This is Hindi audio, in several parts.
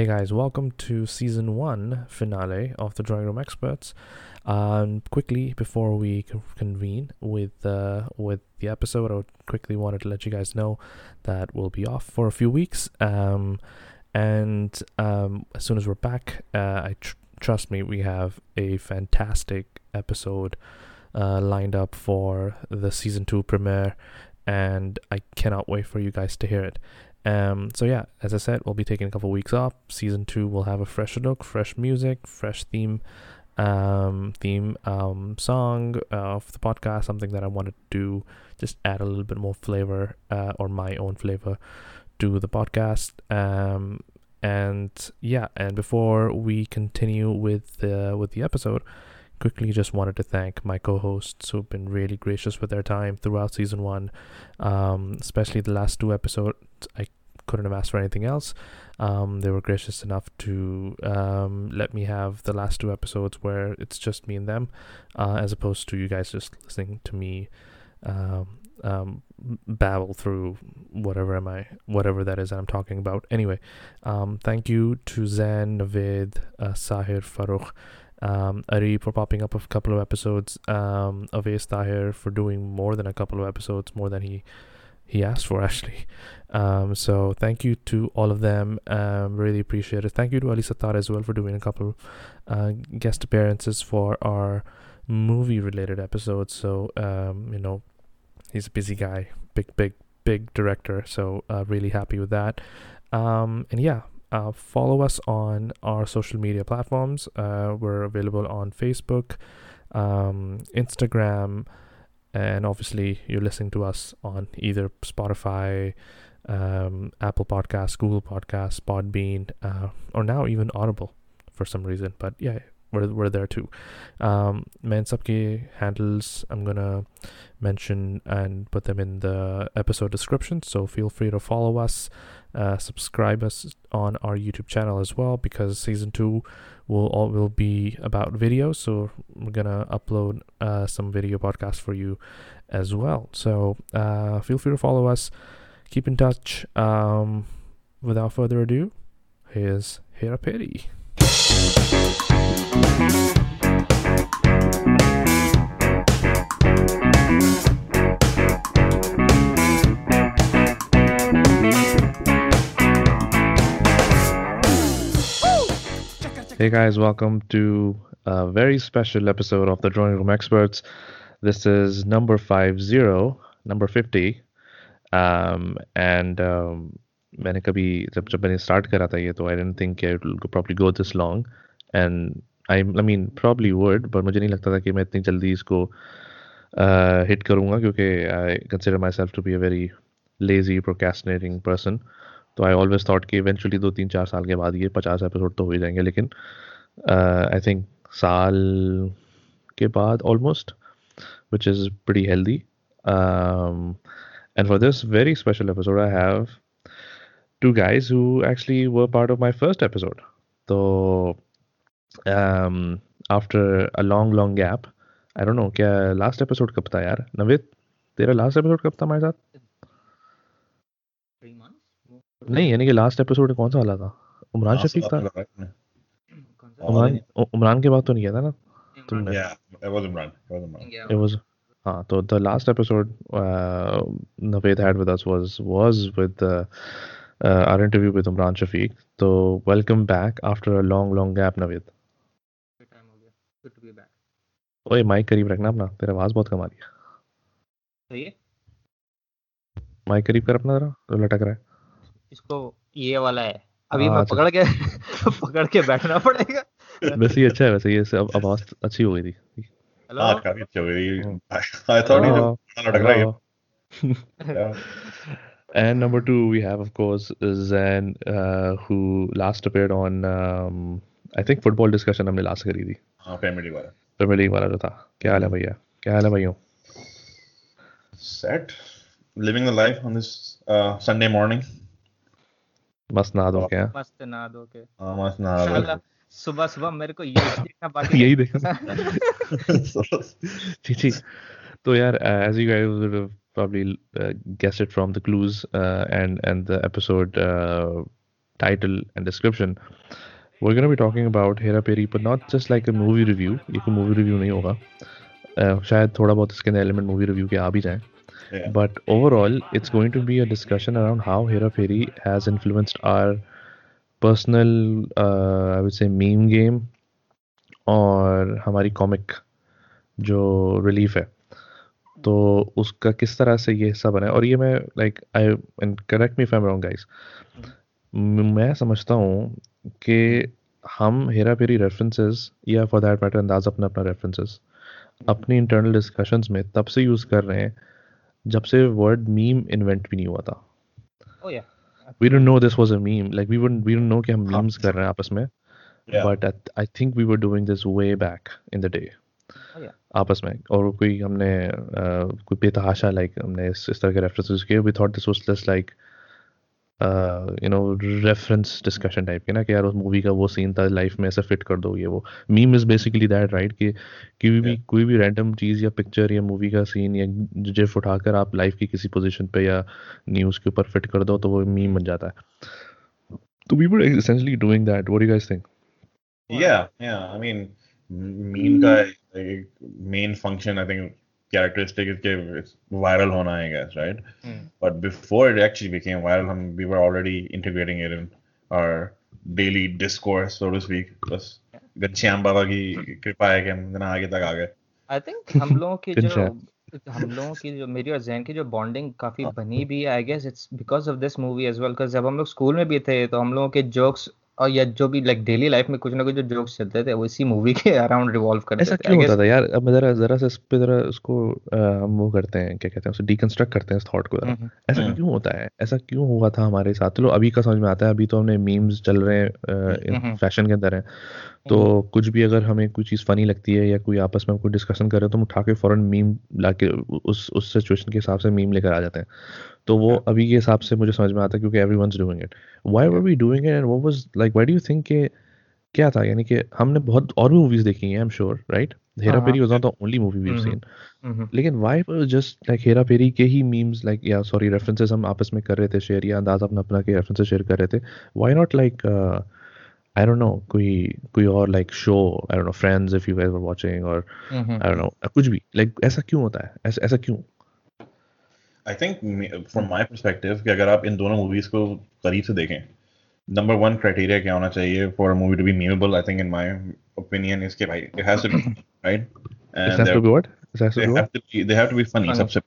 Hey guys, welcome to season one finale of the Drawing Room Experts. Um, quickly before we convene with uh, with the episode, I quickly wanted to let you guys know that we'll be off for a few weeks. Um, and um, as soon as we're back, uh, I tr- trust me, we have a fantastic episode uh, lined up for the season two premiere, and I cannot wait for you guys to hear it. Um, so yeah, as I said, we'll be taking a couple weeks off. Season two will have a fresh look, fresh music, fresh theme, um, theme, um, song of the podcast. Something that I wanted to do, just add a little bit more flavor, uh, or my own flavor to the podcast. Um, and yeah, and before we continue with the with the episode, quickly just wanted to thank my co-hosts who've been really gracious with their time throughout season one, um, especially the last two episodes. I couldn't have asked for anything else. Um, they were gracious enough to um, let me have the last two episodes where it's just me and them, uh, as opposed to you guys just listening to me um, um, babble through whatever am I, whatever that is that I'm talking about. Anyway, um, thank you to Zen, Navid, uh, Sahir, Farooq, um, Ari for popping up a couple of episodes, um, Aves Tahir for doing more than a couple of episodes, more than he he asked for actually. Um, so thank you to all of them. Um, really appreciate it. Thank you to Ali Sattar as well for doing a couple uh, guest appearances for our movie related episodes. So um, you know, he's a busy guy, big big big director. So uh, really happy with that. Um, and yeah, uh, follow us on our social media platforms. Uh, we're available on Facebook, um, Instagram, and obviously you're listening to us on either Spotify, um, Apple Podcasts, Google Podcasts, Podbean, uh, or now even Audible for some reason. But yeah, we're, we're there too. Um, sabke handles I'm gonna mention and put them in the episode description. So feel free to follow us, uh, subscribe us on our YouTube channel as well because season two will all will be about video. So we're gonna upload uh, some video podcasts for you as well. So uh, feel free to follow us. Keep in touch. Um, without further ado, here's Hera Peri. Hey guys, welcome to a very special episode of the Drawing Room Experts. This is number 50, number 50. Um, and um, मैंने कभी जब जब मैंने स्टार्ट करा था ये तो I don't think it will probably go this long and I I mean probably would but मुझे नहीं लगता था कि मैं इतनी जल्दी इसको हिट uh, करूँगा क्योंकि I consider myself to be a very lazy procrastinating person तो आई ऑलवेज थॉट कि इवेंचुअली दो तीन चार साल के बाद ये पचास एपिसोड तो हो ही जाएँगे लेकिन आई uh, थिंक साल के बाद almost which is pre healthy and for this very special episode I have two guys who actually were part of my first episode तो after a long long gap I don't know क्या लास्ट एपिसोड कब था यार? नवेद तेरा लास्ट एपिसोड कब था हमारे साथ? नहीं यानी कि लास्ट एपिसोड कौन सा वाला था? उमरान शफीक था? उमरान उमरान के बाद तो नहीं था ना? तुमने या इट उमरान इट वाज हाँ तो the last episode Naved had with us was was with our interview with Umran Shafiq तो welcome back after a long long gap Naved ओए माइक करीब रखना अपना तेरा आवाज़ बहुत कम आ रही है। सही है? माइक करीब कर अपना जरा तो लटक रहा है। इसको ये वाला है अभी हाँ, मैं अच्छा। पकड़ के पकड़ के बैठना पड़ेगा वैसे ही अच्छा है वैसे ये से अब आवाज़ अच्छी हो गई थी हेलो हाँ काफ़ी अच्छी हो गई thought you Hello. लटक रहा है And number two, we have, of course, Zen, uh, who last appeared on, um, I think, football discussion हमने last करी थी हाँ फैमिली वाला प्रीमियर लीग वाला जो था क्या हाल है भैया क्या हाल है भाइयों set living the life on this uh, Sunday morning मस्त नहा धो के हैं मस्त ना दो के uh, मस्त ना साला, सुबह सुबह मेरे को ये देखना बाकी यही देखा जी जी तो यार uh, as you guys would have probably uh, guessed it from the clues uh, and and the episode uh, title and description, we're going to be talking about Hera Peri, but not just like a movie review. ये कोई movie review नहीं होगा. Uh, शायद थोड़ा बहुत इसके अंदर element movie review के आ भी जाएँ. But overall, it's going to be a discussion around how Hera Peri has influenced our personal, uh, I would say, meme game और हमारी कॉमिक जो रिलीफ है। तो उसका किस तरह से ये हिस्सा बना है? और ये मैं like I and correct me fam wrong guys मैं समझता हूँ कि हम हेरा फेरी रेफरेंसेस या फॉर दैट मैटर अंदाज अपना अपना रेफरेंसेस अपनी इंटरनल डिस्कशंस में तब से यूज़ कर रहे हैं जब से वर्ड मीम इन्वेंट भी नहीं हुआ था। Oh yeah. We don't know this was a meme like we wouldn't we don't know कि हम मीम्स कर रहे हैं आपस में। Yeah. But I think we were doing this way back in the day Oh yeah. आपस में। और कोई हमने uh, कोई बेतहाशा लाइक हमने इस, इस तरह के रेफरेंसेस किए। We thought this was just like you know reference discussion type के ना कि यार उस मूवी का वो सीन था लाइफ में ऐसे फिट कर दो ये वो। Meme is basically that right कि कोई भी. कोई भी रैंडम चीज़ या पिक्चर या मूवी का सीन या जिफ उठाकर आप लाइफ की किसी पोजीशन पे या न्यूज़ के ऊपर फिट कर दो तो वो मीम बन जाता है। तो we were essentially doing that what do you guys think Yeah, yeah. I mean, m- meme का main function, I think, characteristic is कि it's viral होना, I guess, right? Hmm. But before it actually became viral, हम we were already integrating it in our daily discourse, so to speak. बस घनश्याम बाबा की कृपा है कि हम इतना आगे तक आ गए. आई थिंक हम लोगों की जो हम लोगों की जो मेरी और जैन की जो बॉन्डिंग काफ़ी बनी भी है I guess it's because of this movie as well जब हम लोग स्कूल में भी थे तो हम लोगों के जोक्स और या जो भी लाइक डेली लाइफ में कुछ ना कुछ जो जोक्स चलते थे वो इसी मूवी के अराउंड रिवॉल्व करते ऐसा थे क्यों होता था यार? अब जरा जरा सा इस पे जरा उसको हम वो करते हैं क्या कहते हैं उसे डिकंस्ट्रक्ट करते हैं इस थॉट को जरा। हम्म, ऐसा हम्म। क्यों होता है? ऐसा क्यों हुआ था हमारे साथ? चलो अभी का समझ में आता है अभी तो हमने मीम्स चल रहे हैं हम्म। फ़ैशन के अंदर हैं। तो कुछ भी अगर हमें कोई चीज़ फनी लगती है या कोई आपस में कोई डिस्कशन कर रहे हो तो हम उठा के फ़ौरन मीम लाके उस उस सिचुएशन के हिसाब से मीम लेकर आ जाते हैं। तो वो अभी के हिसाब से मुझे समझ में आता है क्योंकि everyone's doing it why were we doing it and what was like why do you think कि क्या था? यानी कि हमने बहुत और भी मूवीज़ देखी हैं I am sure right Hera हाँ, Pheri was not the only movie we have seen लेकिन why was just like Hera Pheri के ही मीम्स लाइक या सॉरी रेफरेंसेस हम आपस में कर रहे थे शेयर या अंदाज़ा अपना अपना के रेफरेंसेस शेयर कर रहे थे. Why not like I don't know कोई कोई और like show I don't know Friends if you guys were watching और आई डोंट नो कुछ भी. लाइक like, ऐसा क्यों होता है? ऐसा ऐसा क्यों? I think from my perspective कि अगर आप इन दोनों मूवीज़ को करीब से देखें नंबर वन क्राइटेरिया क्या होना चाहिए for a movie to be memeable I think in my opinion इसके भाई it has to right and that to be what that have to be they have to be funny सबसे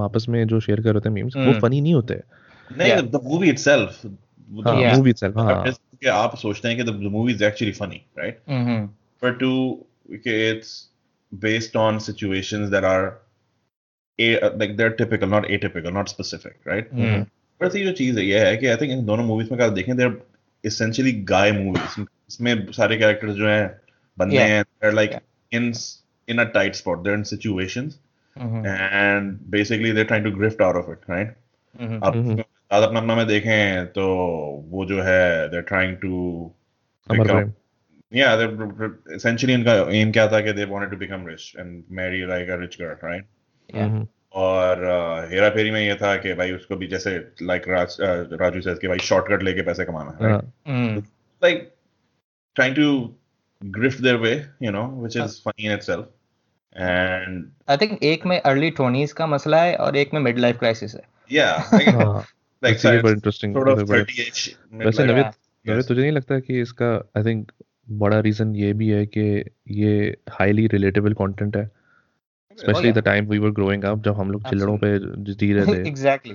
आपस में जो शेयर कर आप सोचते हैं number two okay, it's based on situations that are a, like they're typical not atypical not specific right हम्म, पर ये जो चीज़ है ये है कि आई थिंक इन दोनों मूवीज़ में अगर देखें देर essentially guy movies इसमें सारे कैरेक्टर्स जो हैं बंदे Yeah. हैं they're like Yeah. in in a tight spot they're in situations hmm, and basically they're trying to grift out of it right हम्म, अब Mhm. अपना अपना में देखें तो वो जो है they're trying to become- Prem yeah they're essentially इनका aim क्या था कि they wanted to become rich and marry like a rich girl right Yeah. हम्म, और uh, हेरा फेरी में ये था कि भाई उसको भी जैसे like Raj uh, Raju says कि भाई शॉर्टकट लेके पैसे कमाना right? हाँ hmm, like trying to grift their way, you know, which is funny in itself. And I think एक में अर्ली ट्वेंटीज का मसला है और एक में मिड लाइफ क्राइसिस है हाँ of Very- very- 30-ish. वैसे Yeah. नवित तुझे नहीं लगता कि इसका आई थिंक बड़ा रीजन ये भी है कि ये हाईली रिलेटेबल कंटेंट है specially the time we were growing up जब हम लोग चिल्लड़ों पे जी रहे थे। एग्जैक्टली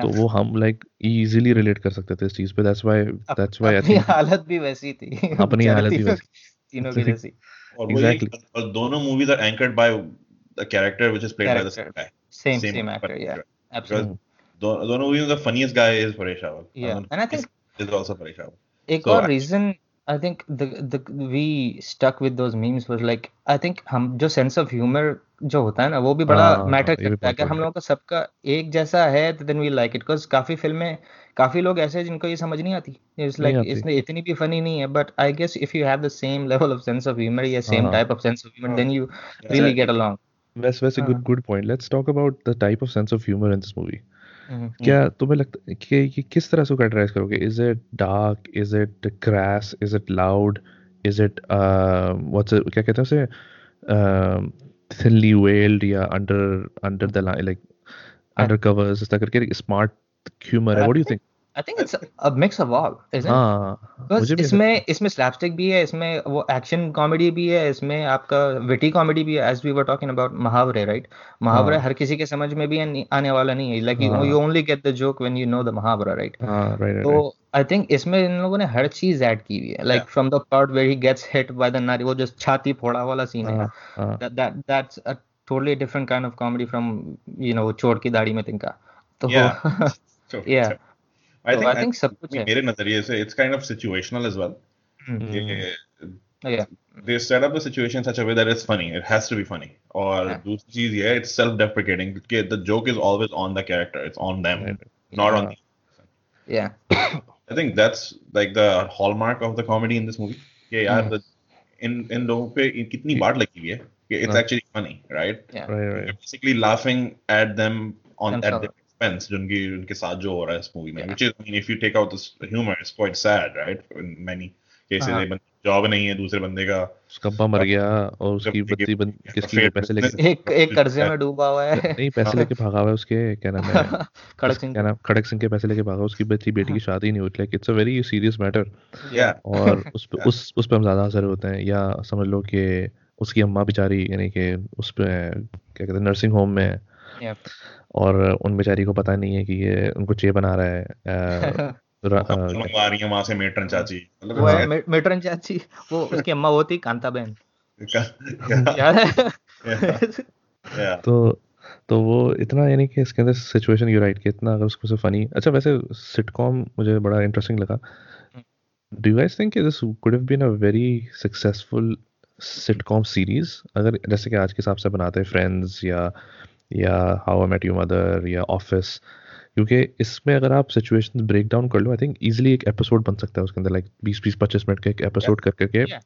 तो वो हम लाइक इजीली रिलेट कर सकते थे इस चीज़ पे। That's why that's why I अपनी थिंक हालत भी वैसी थी। अपनी हालत भी वैसी। तीनों की जैसी। और वही- और दोनों are anchored by the character which is played by the same Character. guy. Same same actor या एब्सोल्युटली दोनों movies में the funniest guy is Paresh Rawal. Yeah. And And I think- is also Paresh Rawal. एक और reason I think the the we stuck with those memes was like I think हम जो सेंस ऑफ़ ह्यूमर जो होता है ना वो भी बड़ा हाँ, मैटर ये भी करता है बहुत अगर हम बड़ा लोगों का सबका एक जैसा है तो then we like it because काफ़ी फ़िल्में काफ़ी लोग ऐसे हैं जिनको ये समझ नहीं आती इट्स नहीं लाइक आती। इसने इतनी भी फनी नहीं है but I guess if you have the same level of sense of humour या सेम हाँ। Type of sense of humour हाँ। Then you Yeah. Really get along वैसे वैसे गुड हाँ good point let's talk about the type of sense of humour in this movie hmm, क्या तुम्हें लगता है कि कि किस तरह से कैटेगराइज करोगे? Is it dark is it crass is it loud is it what's क्या कहते हैं उसे? थिनली वेल्ड या under under the like under covers इस तरह करके स्मार्ट ह्यूमर है what do you think I think it's a, a mix of all, isn't it? हाँ Because मुझे भी ऐसा इसमें इसमें slapstick भी है इसमें वो एक्शन कॉमेडी भी है इसमें आपका विटी कॉमेडी भी है as we were talking about मुहावरे राइट मुहावरे हाँ। हर किसी के समझ में भी आने आने वाला नहीं है लाइक यू हाँ। You only get the joke when you know the मुहावरा राइट हाँ राइट राइट तो राइट आई थिंक इसमें इन लोगों ने हर चीज़ ऐड की हुई है like Yeah. From the part where he gets hit by the नारी वो जो छाती फोड़ा वाला सीन है हाँ हाँ। that that that's a totally different kind of comedy from you know चोर की दाढ़ी में तिनका तो Yeah. So, yeah so I तो think आई I थिंक सब कुछ है मेरे नजरिए से it's kind of situational as well. हम्म, कि yeah they set up the situation in such a way that it's funny. It has to be funny. और yeah दूसरी चीज ये है it's self-deprecating. कि the joke is always on the character. It's on them, right not on हाँ the yeah I think that's like the hallmark of the comedy in this movie. कि यार हम्म, the इन इन लोगों पे इन- कितनी बात लगी हुई है कि it's हाँ actually funny, right? yeah right You're right basically laughing at them on at their themselves expense जिनकी उनके साथ जो हो रहा है इस मूवी में yeah. which is I mean if you take out this humor it's quite sad right in many cases हाँ। एक जॉब नहीं है दूसरे बंदे का उसका मर गया और उसकी बत्ती बंद किसकी पैसे लेके एक एक कर्जे में डूबा हुआ है। नहीं पैसे लेके भागा हुआ है उसके क्या नाम है? खड़क सिंह क्या नाम खड़क सिंह के पैसे लेके भागा उसकी बच्ची बेटी की शादी नहीं हुई like it's a very serious matter और उस पे उस उस पे हम ज़्यादा असर होते हैं या समझ लो कि उसकी अम्मा बेचारी यानी कि उस पे क्या कहते हैं नर्सिंग होम में है yeah. और उन बेचारी को पता नहीं है कि ये उनको चे बना रहा है मंगवा रही है वहाँ से मेट्रन चाची। मतलब वो है मेट्रन चाची वो उसकी अम्मा होती कांता बहन। याद है तो तो वो इतना यानी कि इसके अंदर सिचुएशन यू राइट कि इतना अगर उसको से फनी अच्छा वैसे सिटकॉम मुझे बड़ा इंटरेस्टिंग लगा। Do you guys think this could have been a very successful sitcom series अगर जैसे कि आज के हिसाब से बनाते हैं फ्रेंड्स या या How I Met Your Mother या ऑफ़िस क्योंकि इसमें अगर आप सिचुएशन ब्रेक डाउन कर लो आई थिंक इजीली एक एपिसोड बन सकता है उसके अंदर लाइक बीस बीस पच्चीस मिनट का एक एपिसोड कर करके yeah.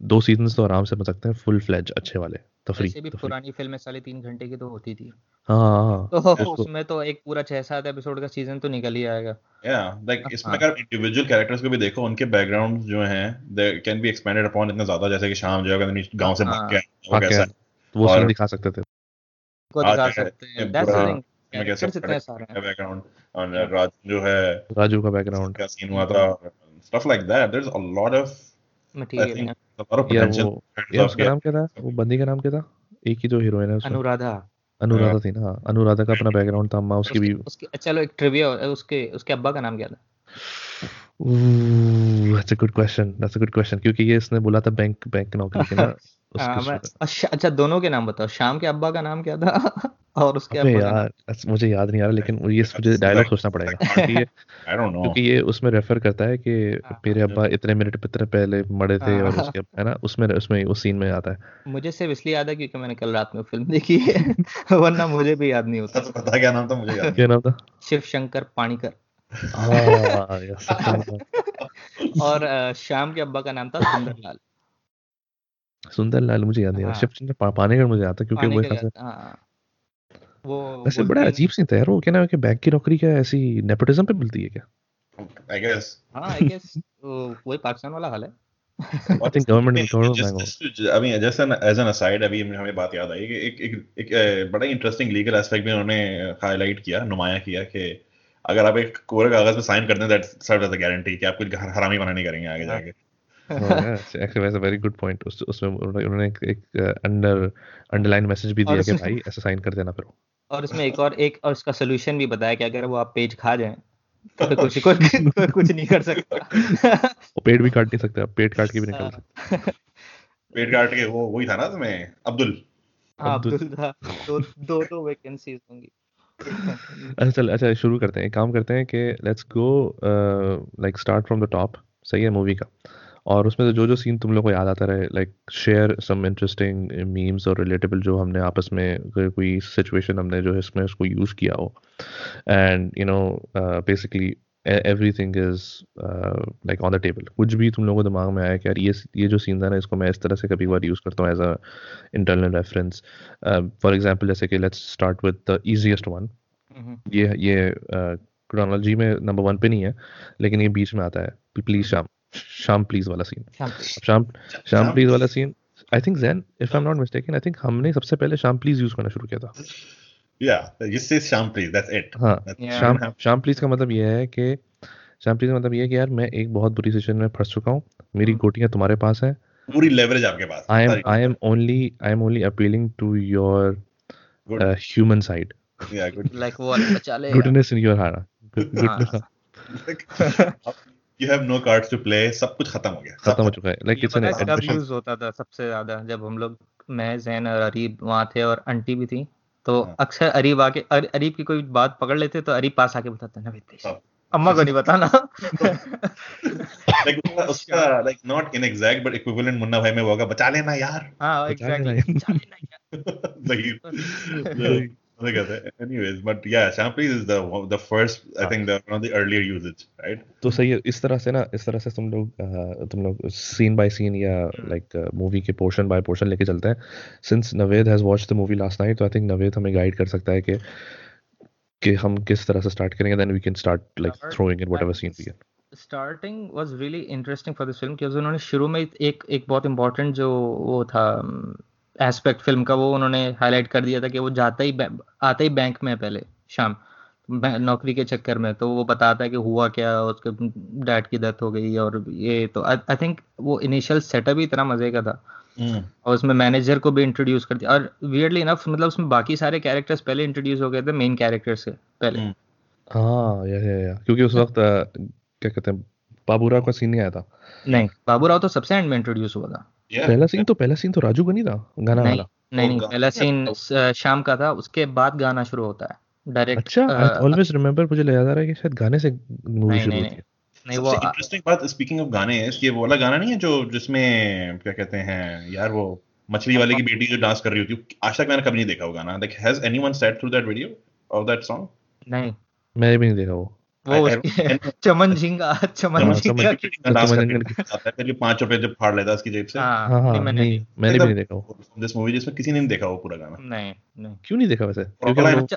दो सीजन्स तो आराम से बन सकते हैं फुल फ्लेज अच्छे वाले तफरी भी तफरी पुरानी फ़िल्में साढ़े तीन घंटे की तो होती थी। हाँ हाँ हाँ तो उसमें तो एक पूरा छह सात एपिसोड का सीज़न तो निकल ही आएगा। Yeah, like इसमें अगर इंडिविजुअल कैरेक्टर्स को भी देखो उनके बैकग्राउंड जो हैं they can be expanded upon इतना ज़्यादा जैसे कि शाम जो है गाँव से भाग के वो कैसा वो सीन दिखा सकते थे। को दिखा सकते हैं। दैट्स द हाँ थिंग कैरेक्टर्स इतने सारे हैं। बैकग्राउंड और राज जो है राजू का बैकग्राउंड का सीन हुआ था stuff like that there's a lot of I material उसका नाम क्या था? वो बंदी का नाम क्या था? एक ही जो हीरोइन है उसमें अनुराधा। अनुराधा थी ना हाँ, अनुराधा का अपना बैकग्राउंड था अम्मा उसकी उसके भी उसके चलो एक ट्रिविया उसके उसके अब्बा का नाम क्या था? That's a good question that's a good question क्योंकि ये इसने बोला था बैंक बैंक नौकरी के ना। अच्छा अच्छा दोनों के नाम बताओ। शाम के अब्बा का नाम क्या था? और उसके अब्बा यार मुझे याद नहीं आ रहा लेकिन ये मुझे डायलॉग सोचना पड़ेगा। क्योंकि ये उसमें रेफर करता है कि हाँ मेरे अब्बा इतने मिनट इतने पहले मरे थे और हाँ। उसके है ना? उसमें उसमें उस सीन में आता है। मुझे सिर्फ़ इसलिए याद है क्योंकि मैंने कल रात में फ़िल्म देखी है वरना मुझे भी याद नहीं होता। पता क्या नाम था मुझे क्या नाम था? शिव शंकर पाणीकर। हाँ। और शाम के अब्बा का नाम था सुंदरलाल। सुंदर लाल मुझे याद नहीं आ रहा। हाँ। शिवचंद्र पा, पानेगढ़ मुझे आता क्योंकि वो खासा हाँ वो वैसे बड़ा अजीब सीन था यार वो क्या ना कि बैंक की नौकरी क्या ऐसी नेपोटिज्म पे मिलती है क्या? I guess हाँ आई गेस वही पाकिस्तान वाला हाल है। I think government just- bank just to- अभी just an as an aside अभी हमें बात याद आई कि एक एक एक बड़ा इंटरेस्टिंग लीगल एस्पेक्ट भी उन्होंने हाईलाइट किया नुमाया किया कि अगर आप एक कोरे कागज़ पे साइन करते हैं that serve as a guarantee कि आप कुछ हरामी बना नहीं करेंगे आगे हाँ। जाके। एक्चुअली वैसे वेरी गुड पॉइंट उस उसमें उन्होंने एक, एक अंडर अंडरलाइन मैसेज भी दिया कि भाई ऐसा साइन कर देना फिर और इसमें एक और एक और इसका सोल्यूशन भी बताया कि अगर वो आप पेज खा जाएँ तो कुछ कोई कोई कुछ नहीं कर सकता। वो पेट भी काट नहीं सकते आप पेट काट के भी निकल सकते। हाँ पेट काट के वो वही था ना तुम्हें अब्दुल? हाँ, अब्दुल। अब्दुल था। दो दो दो वैकेंसीज होंगी। अच्छा चल अच्छा शुरू करते हैं काम करते हैं कि let's go like start from the top सही है मूवी का? और उसमें से जो जो सीन तुम लोग को याद आता रहे like share some interesting memes और रिलेटेबल जो हमने आपस में कोई सिचुएशन हमने जो है इसमें उसको यूज़ किया हो। And you know basically everything is like on the table कुछ भी तुम लोगों को दिमाग में आया कि यार ये ये जो सीन था ना इसको मैं इस तरह से कभी बार यूज़ करता हूँ as a internal reference for example जैसे कि let's start with the easiest one ये ये क्रोनोलॉजी uh, में नंबर वन पे नहीं है लेकिन ये बीच में आता है प्लीज़ शाम शाम प्लीज़ वाला सीन शाम शाम प्लीज़ वाला scene I think Jain if I am not mistaken I think हमने सबसे पहले शाम प्लीज़ यूज़ करना शुरू किया था। Say Sham please. That's it. हाँ. शाम शाम प्लीज़ का मतलब ये है कि शाम प्लीज़ का मतलब ये है कि यार मैं एक बहुत बुरी सिचुएशन में फंस चुका हूँ मेरी गोटियाँ तुम्हारे पास हैं। पूरी लेवरेज आपके पास I am I am only I am only appealing to your human side. Like वो वाला बचा ले goodness in your heart goodness हाँ। you have no cards to play. सब कुछ खत्म हो गया. खत्म हो चुका है like it's an admission. Use होता था सबसे ज़्यादा जब हम लोग मैं जैन और अरीब वहाँ थे और आंटी भी थी तो हाँ। अक्सर अरीब आके अर- अरीब की कोई बात पकड़ लेते तो अरीब पास आके बताता ना बेटे हाँ। अम्मा को नहीं बताना like उसका, उसका like not inexact but equivalent Munna Bhai में होगा बचा लेना यार हाँ बचा एग्जैक्टली समझ गया था anyways but yeah shampoo is the the first I think the one of the earlier usage right? तो सही है इस तरह से ना इस तरह से तुम लोग तुम लोग सीन बाय सीन या लाइक मूवी के पोर्शन बाय पोर्शन लेके चलते हैं। Since Naved has watched the movie last night तो आई थिंक नवेद हमें गाइड कर सकता है कि कि हम किस तरह से स्टार्ट करेंगे then we can start like Start throwing in whatever scene we starting was really interesting for this film क्योंकि उन्होंने शुरू में एक एक बहुत इंपॉर्टेंट जो वो था एस्पेक्ट फ़िल्म का वो उन्होंने हाईलाइट कर दिया था कि वो जाता ही आता ही बैंक में पहले शाम। नौकरी के चक्कर में तो वो बताता है कि हुआ क्या उसके डैड की डेथ हो गई और ये तो। आई थिंक वो इनिशियल सेटअप ही इतना मज़े का था। और उसमें मैनेजर को भी इंट्रोड्यूस कर दिया। और वियरली इनफ मतलब उसमें बाकी सारे कैरेक्टर्स पहले इंट्रोड्यूस हो गए थे मेन कैरेक्टर से पहले। हम्म। हाँ या या या। क्योंकि उस वक्त क्या कहते हैं बाबूराव का सीन नहीं आया था। नहीं बाबूराव तो सबसे एंड में इंट्रोड्यूस हुआ था। Yeah पहला सीन तो पहला सीन तो राजू का नहीं था गाना नहीं वाला। नहीं नहीं पहला सीन शाम का था उसके बाद गाना शुरू होता है। डायरेक्ट अच्छा ऑलवेज रिमेंबर मुझे आ रहा है कि शायद गाने से मूवी शुरू होती है। नहीं वो इंटरेस्टिंग बात स्पीकिंग ऑफ़ गाने है ये वो वाला गाना नहीं है जो जिसमें क्या कहते हैं यार वो मछली वाले की बेटी जो डांस कर रही होती है आज तक मैंने कभी नहीं देखा वो गाना। Like has anyone sat through that video of that song नहीं। मैंने भी नहीं देखा वो। वो चमन झिंगा चमन हाँ, झिंगा है। ये पाँच रुपए जब फाड़ लेता उसकी जेब से। हाँ हाँ नहीं मैंने नहीं मैंने भी नहीं देखा वो। दिस मूवी जिसमें किसी ने नहीं देखा वो पूरा गाना। नहीं नहीं। क्यों नहीं देखा वैसे? अच्छा अच्छा,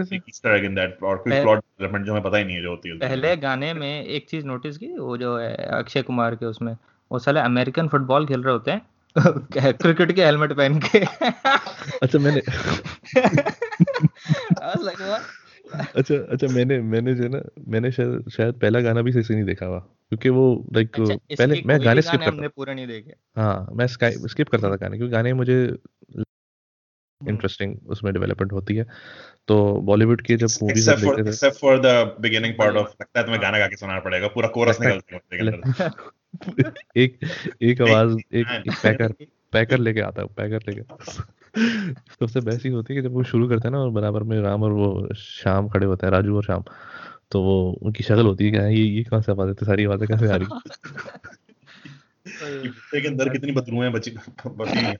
ही है है। पहले गाने में एक चीज़ नोटिस की वो जो है अक्षय कुमार के उसमें वो साले अमेरिकन फुटबॉल खेल रहे होते हैं क्रिकेट के हेलमेट पहन के। अच्छा मैंने अच्छा अच्छा मैंने मैंने जो ना मैंने शायद शायद पहला गाना भी सही से नहीं देखा हुआ क्योंकि वो लाइक अच्छा, पहले मैं गाने स्किप करता पूरे नहीं देखे हाँ मैं स्किप करता था गाने क्योंकि गाने मुझे हम्म। इंटरेस्टिंग उसमें डेवलपमेंट होती है तो बॉलीवुड के जब मूवीज़ देखते थे except for the beginning part of लगता है तुम्हें गाना गा के सुनाना पड़ेगा पूरा कोरस है- निकलता है एक एक आवाज़ एक हाँ। एक पैकर पैकर लेके आता है पैकर लेके सबसे बेस्ट चीज़ होती है कि जब वो शुरू करते हैं ना और बराबर में राम और वो शाम खड़े होते हैं राजू और शाम तो वो उनकी शक्ल होती है कि हाँ, ये ये कौन सी आवाज़ है सारी आवाज़ें कैसे आ रही के अंदर कितनी बदरूएँ बची बची हैं।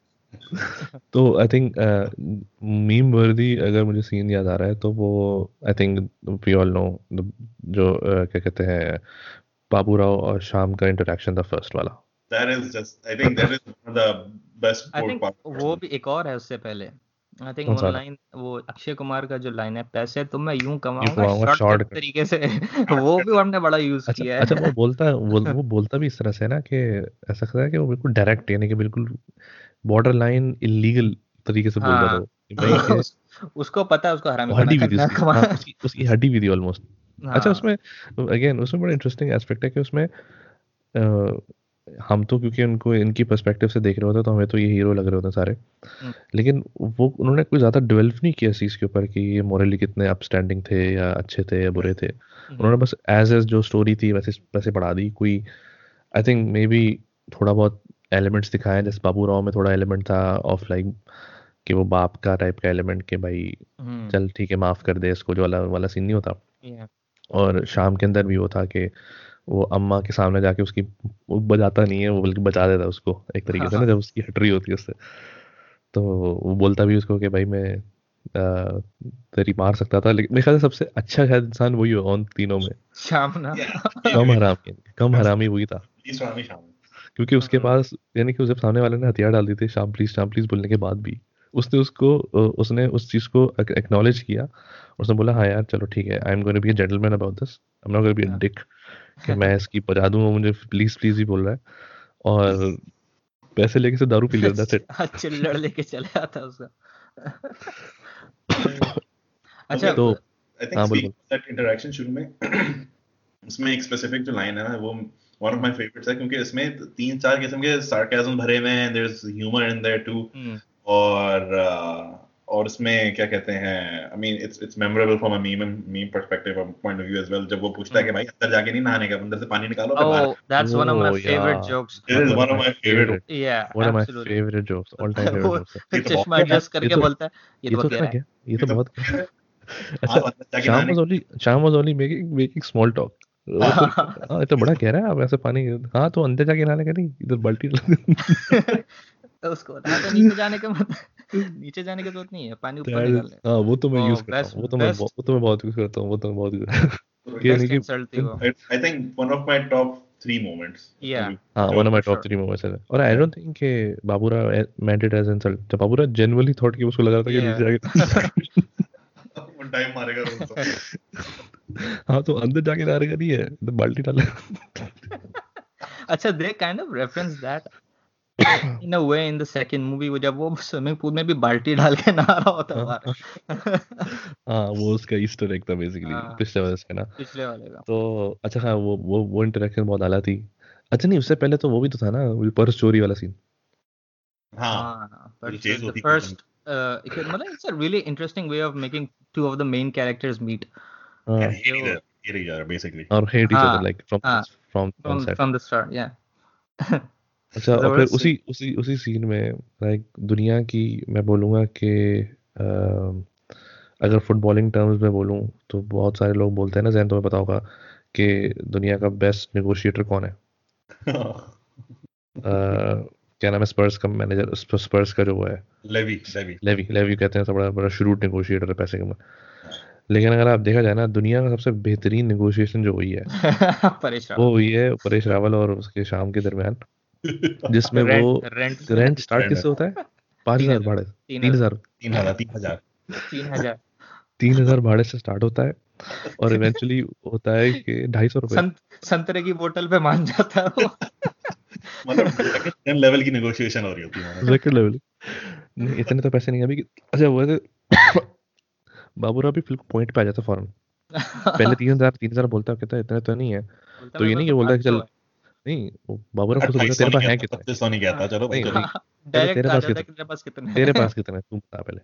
तो आई थिंक मीम वर्दी अगर मुझे सीन याद आ रहा है तो वो I think we all know जो uh, क्या कहते हैं बाबू राव और शाम का इंटरेक्शन था फ़र्स्ट वाला। That is just I think that is one of the best think parts. वो भी एक और है उससे पहले आई थिंक सा? ऑनलाइन वो अक्षय कुमार का जो लाइन है पैसे तो मैं यूँ कमाऊँगा, शॉर्ट। तरीके से वो भी हमने बड़ा यूज़ अच्छा किया अच्छा है वो बोलता है वो वो बोलता भी इस तरह से ना कि ऐसा लगता है कि वो बिल्कुल डायरेक्ट यानी कि बिल्कुल बॉर्डर लाइन इलीगल तरीके से बोल रहा था हाँ। वो उस, उसको पता है उसको हरामी हड्डी भी थी उसकी हाँ, उसकी हड्डी भी थी ऑलमोस्ट अच्छा हाँ, उसमें अगेन उसमें बड़ा इंटरेस्टिंग एस्पेक्ट है कि उसमें हम तो क्योंकि उनको इनकी पर्सपेक्टिव से देख रहे होते हैं तो हमें तो ये हीरो लग रहे होते हैं सारे। हम्म। लेकिन वो उन्होंने कोई ज़्यादा डेवलप नहीं किया इस चीज़ के ऊपर कि ये मोरली कितने अपस्टैंडिंग थे या अच्छे थे या बुरे थे। उन्होंने बस एज एज जो स्टोरी थी वैसे वैसे पढ़ा दी। कोई आई थिंक मे बी थोड़ा बहुत एलिमेंट्स दिखाए जैसे बाबू राव में थोड़ा एलिमेंट था ऑफ़ लाइक कि वो बाप का टाइप का एलिमेंट कि भाई हम्म, चल ठीक है माफ़ कर दे इसको जो वाला वाला सीन नहीं होता। और शाम के अंदर भी वो था कि वो अम्मा के सामने जाके उसकी बजाता नहीं है वो बल्कि बचा देता है उसको एक तरीके से ना जब उसकी हटरी होती है उससे। तो वो बोलता भी उसको कि भाई मैं तेरी मार सकता था लेकिन मेरे ख्याल से सबसे अच्छा शायद इंसान वही होगा उन तीनों में। शाम ना कम हरामी कम हरामी वही था. क्योंकि उसके हम्म। पास यानी कि जब सामने वाले ने हथियार डाल दिए थे शाम प्लीज़ शाम प्लीज़ बोलने के बाद भी उसने उसको उसने उस चीज़ को एक्नॉलेज किया और उसने बोला हाँ यार चलो ठीक है I am going to be a gentleman about this I am not going be a हाँ। डिक कि मैं इसकी बजा दूँगा मुझे प्लीज़ प्लीज़ ही बोल रहा है। और पैसे लेके से दारू पी लेता दैट्स इट हाँ, चिल्लड़ लेके चले आता उसका। अच्छा तो हाँ, बोल, that interaction शुरू में उसमें एक specific जो line है ना वो वन ऑफ़ my favorites है क्योंकि इसमें तीन चार किस्म के sarcasm भरे हुए हैं there's humor in there too हम्म, और uh, और उसमें क्या कहते हैं I mean it's it's memorable from a meme and meme perspective और point of view as well जब वो पूछता है कि hmm. भाई अंदर जाके नहीं नहाने का अंदर से पानी निकालो ओह that's one of my favourite jokes this is one of my favourite या one of my favourite jokes all time favourite चश्मा एडजस्ट करके बोलता है ये तो क्या है। ये तो बहुत अच्छा तो बड़ा कह रहा है तो अंदर जाके इधर बाल्टी तो उसको तो का नीचे जाने की ज़रूरत नहीं है पानी ऊपर निकालने हाँ वो तो मैं यूज़ करता best- हूँ वो तो मैं वो तो मैं बहुत यूज़ करता हूँ वो तो मैं बहुत use- ये नहीं बेस्ट कि इंसल्ट थी वो I, I think one of three moments. Yeah. हाँ So, one of my sure. Top है और आई डोंट थिंक कि Baburao meant it as insult जब बाबूरा कि उसको लग रहा था कि नीचे जाके वो time मारेगा तो। हाँ तो अंदर जाके नहीं है तो बाल्टी डाले अच्छा they kind of reference that in a way in the second movie वो जब वो स्विमिंग पूल में भी बाल्टी डाल के नहा रहा होता है बाहर। हाँ वो उसका ईस्टर एग था बेसिकली हाँ। पिछले वाले से ना। पिछले वाले का। तो अच्छा हाँ वो वो वो इंटरेक्शन बहुत आला थी। अच्छा नहीं उससे पहले तो वो भी तो था ना वो पर्स चोरी वाला सीन हाँ हाँ जो but chase the होती है first uh, it could- मतलब it's a really interesting way of making two of the main characters meet हाँ। And hate each other, hate each other basically. और हेट ईच हाँ, अदर लाइक फ्रॉम हाँ, from from set from the start yeah अच्छा और फिर उसी उसी उसी सीन में लाइक दुनिया की मैं बोलूँगा कि अगर फुटबॉलिंग टर्म्स में बोलूँ तो बहुत सारे लोग बोलते हैं ना जैन तुम्हें पता होगा कि दुनिया का बेस्ट नेगोशिएटर कौन है? अ, क्या नाम है स्पर्स का मैनेजर स्पर्स का जो वो है। Levy, Levy. लेवी लेवी कहते हैं सब बड़ा बड़ा शुरूट नेगोशिएटर है पैसे का लेकिन अगर आप देखा जाए ना दुनिया का सबसे बेहतरीन निगोशिएशन जो हुई है वो हुई है परेश रावल और उसके शाम के दरमियान। जिसमें वो रेंट रेंट स्टार्ट किससे होता है? पाँच तीन हज़ार। भाड़े तीन हज़ार। तीन हज़ार तीन हज़ार। तीन हज़ार। तीन हज़ार भाड़े से स्टार्ट होता है और इवेंचुअली होता है कि ढाई सौ रुपए संतरे की बोतल पे मान जाता है वो। मतलब लेवल की नेगोशिएशन हो रही होती है सेकंड लेवल नहीं इतने तो पैसे नहीं अभी अच्छा वो बाबूरा भी फ़िल्म पॉइंट पे आ जाता फ़ौरन पहले तीन हज़ार तीन हज़ार बोलता है कहता है इतना तो नहीं है। तो ये नहीं कि बोलता है कि चल नहीं वो बाबूरा खुद बोलता तेरे पास है कितने? पच्चीस चलो भाई है। तेरे पास कितने? तेरे पास कितने? तेरे पास कितने? हैं? तू बता पहले।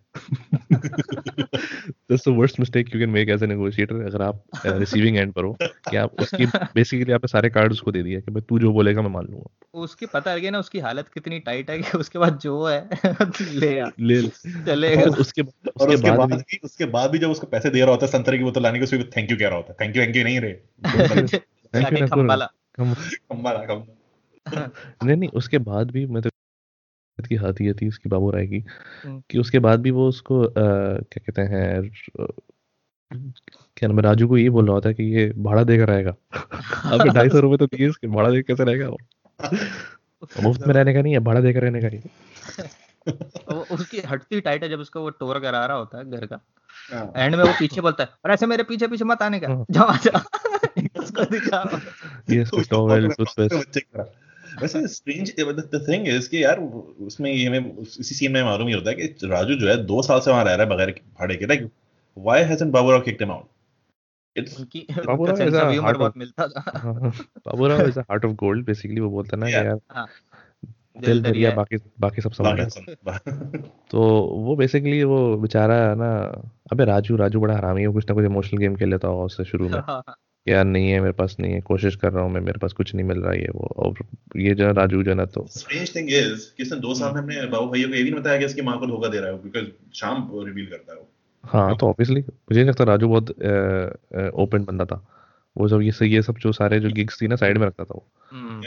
That's the worst mistake you can make as a negotiator अगर आप रिसीविंग एंड पर हो कि आप उसकी बेसिकली आपने सारे कार्ड उसको दे दिए कि भाई तू जो बोलेगा मैं मान लूँगा। उसकी पता लगे ना उसकी हालत कितनी टाइट है कि उसके बाद जो है ले ले। चलेगा। उसके उसके उसके बाद उसके बाद भी जब उसको पैसे दे रहा होता है संतरे की बोतल लाने के उसको थैंक यू कह रहा होता है। थैंक यू थैंक यू नहीं रे। ना, नहीं नहीं उसके बाद भी मैं तो की ये थी उसकी बाबू राय की हम्म। कि उसके बाद भी वो उसको अ, क्या कहते हैं क्या नाम राजू को ये बोल रहा होता है कि ये भाड़ा देकर आएगा आपने ढाई सौ रुपए तो दिए इसके भाड़ा देकर कैसे रहेगा वो मुफ़्त में रहने का नहीं है भाड़ा देकर रहने का ही उसकी हटती टाइट है जब उसको वो टोर करा रहा होता है घर का हाँ। एंड में वो पीछे बोलता है और ऐसे मेरे पीछे पीछे मत आने का हाँ। जाओ जा उसको दिखा ये इसको टॉवेल टूथपेस्ट बच्चे की तरह। वैसे स्ट्रेंज द थिंग इज़ कि यार उसमें ये हमें इसी सीन में मालूम ही होता है कि राजू जो है दो साल से वहाँ रह रहा है बगैर भाड़े के like why hasn't Baburao kicked him out Baburao heart of gold basically वो बोलता ना यार दिल दरिया बाकी बाकी सब बाकी तो वो बेसिकली वो बेचारा ना अबे राजू राजू बड़ा हरामी है कुछ ना कुछ इमोशनल गेम खेल लेता होगा उससे शुरू में यार नहीं है मेरे पास नहीं है। कोशिश कर रहा हूँ मैं मेरे पास कुछ नहीं मिल रहा है वो। और ये जो राजू जो ना तो। स्ट्रेंज थिंग इज़ कि इसने दो साल में हमने बाबू भैया को ये भी नहीं बताया कि इसकी माँ को धोखा दे रहा है बिकॉज़ शाम रिवील करता है वो। हाँ तो ऑब्वियसली मुझे नहीं लगता राजू बहुत ओपन बंदा था। वो सब ये ये सब जो सारे जो गिग्स थी ना साइड में रखता था वो। हम्म,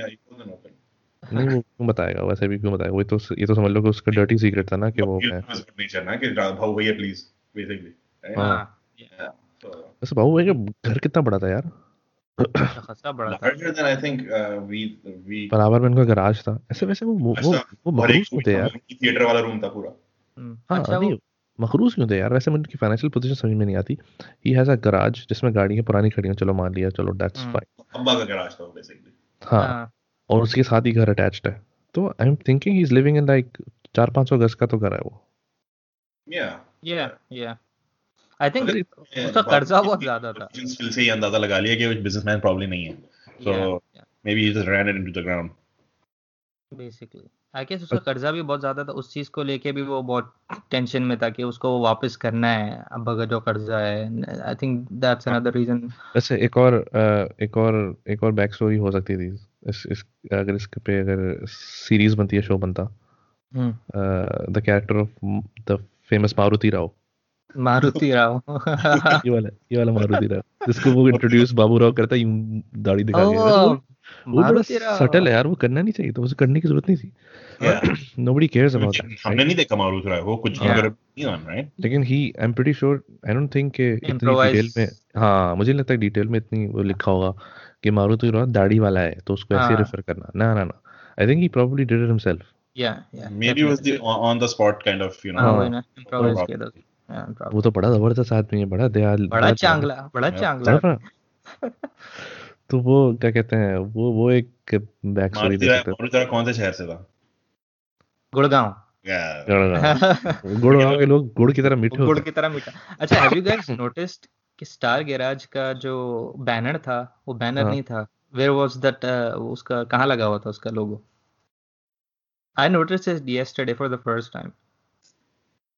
नहीं वो क्यों बताएगा? वैसे भी क्यों बताएगा? वो तो ये तो समझ लो कि उसका डर्टी सीक्रेट था ना कि वो मैं नेचर ना कि भाऊ भैया प्लीज़. Right? हाँ। वैसे बाबू भाई का घर कितना बड़ा था यार? अच्छा खासा बड़ा था। Larger than I think uh, we we. बराबर में उनका गराज था। ऐसे वैसे वो वो वो, वो मखरूज क्यों थे यार? थिएटर वाला रूम था पूरा। हम्म, हाँ अच्छा नहीं वो मखरूज क्यों थे यार? वैसे मुझे उनकी फाइनेंशियल पोजीशन समझ में नहीं आती। ही हैज़ अ गराज जिसमें गाड़ियाँ पुरानी खड़ी हैं। चलो मान लिया चलो दैट्स हम्म। फाइन अब्बा का गैराज था बेसिकली हाँ हाँ। और उसके साथ ही घर अटैच्ड है। तो I am thinking he is living in like चार पाँच सौ गज का तो घर है वो। Yeah या या आई थिंक. उसका कर्जा बहुत ज़्यादा था। स्किल से ही अंदाज़ा लगा लिया कि वो बिजनेसमैन प्रॉब्लम नहीं है। So Yeah, maybe he just ran it into the ground. Basically I guess उसका कर्जा भी बहुत ज़्यादा था। उस चीज़ को लेके भी वो बहुत टेंशन में था कि उसको वो वापस करना है। अब अगर जो कर्जा है I think that's another reason वैसे एक और एक और एक और बैक स्टोरी हो सकती थी। इस इस अगर इसके पे अगर सीरीज़ बनती है शो बनता। The character of the famous Maruti Rao Maruti Rao. ये वाला ये वाला मारुति राव. जिसको वो इंट्रोड्यूस बाबू राव करता है यूँ दाढ़ी दिखा के। वो- बड़ा सटल है यार वो करना नहीं चाहिए तो उसे करने की ज़रूरत नहीं थी। Nobody cares about that हमने नहीं देखा मारूत राय वो कुछ अगर नहीं ऑन राइट लेकिन he I am pretty sure I don't think कि इतनी डिटेल में हाँ मुझे नहीं लगता डिटेल में इतनी वो लिखा होगा कि मारुति राव दाढ़ी वाला है तो उसको ऐसे हाँ। रेफर करना। ना ना ना। I think he probably did it himself या या maybe it was the on on the spot kind of you know हाँ हाँ। वही ना हाँ। किया था। improvise. वो तो बड़ा ज़बरदस्त आदमी है बड़ा दयाल बड़ा चांगला बड़ा चांगला। बड़ा तो वो क्या कहते हैं वो वो एक बैक स्टोरी दे सकते राय कौन से शहर से था? गुड़गांव। गुड़गांव। के लोग गुड़ की तरह मीठे गुड़ की तरह मीठा। अच्छा हैव यू गाइस नोटिस्ड कि स्टार गैराज का जो बैनर था वो बैनर हाँ। नहीं था? वेयर वाज दैट उसका कहाँ लगा हुआ था उसका logo I notice it yesterday for the first time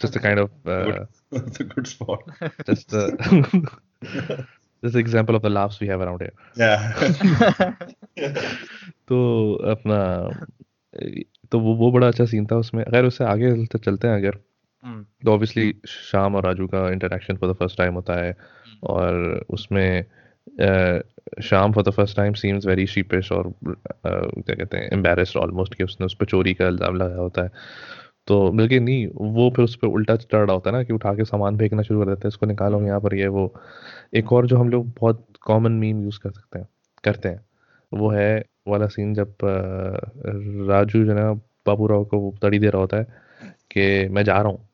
just a kind of uh, Good. it's a good spot. just uh, just an example of the laughs we have around here. Yeah. तो अपना तो वो वो बड़ा अच्छा सीन था उसमें। अगर उससे आगे चलते चलते हैं अगर। हम्म, तो ऑब्वियसली शाम और राजू का interaction for the first time होता है। और उसमें Sham for the first time seems very sheepish और क्या कहते हैं एम्बेरस्ड ऑलमोस्ट कि उसने उस पर चोरी का इल्ज़ाम लगाया होता है। तो बल्कि नहीं वो फिर उस पर उल्टा चढ़ रहा होता है ना कि उठा के सामान फेंकना शुरू कर देते हैं इसको निकालो यहाँ पर ये वो। एक और जो हम लोग बहुत कॉमन मीम यूज़ कर सकते हैं करते हैं वो है वाला सीन जब राजू जो है ना बाबू राव को तड़ी दे रहा होता है कि मैं जा रहा हूँ।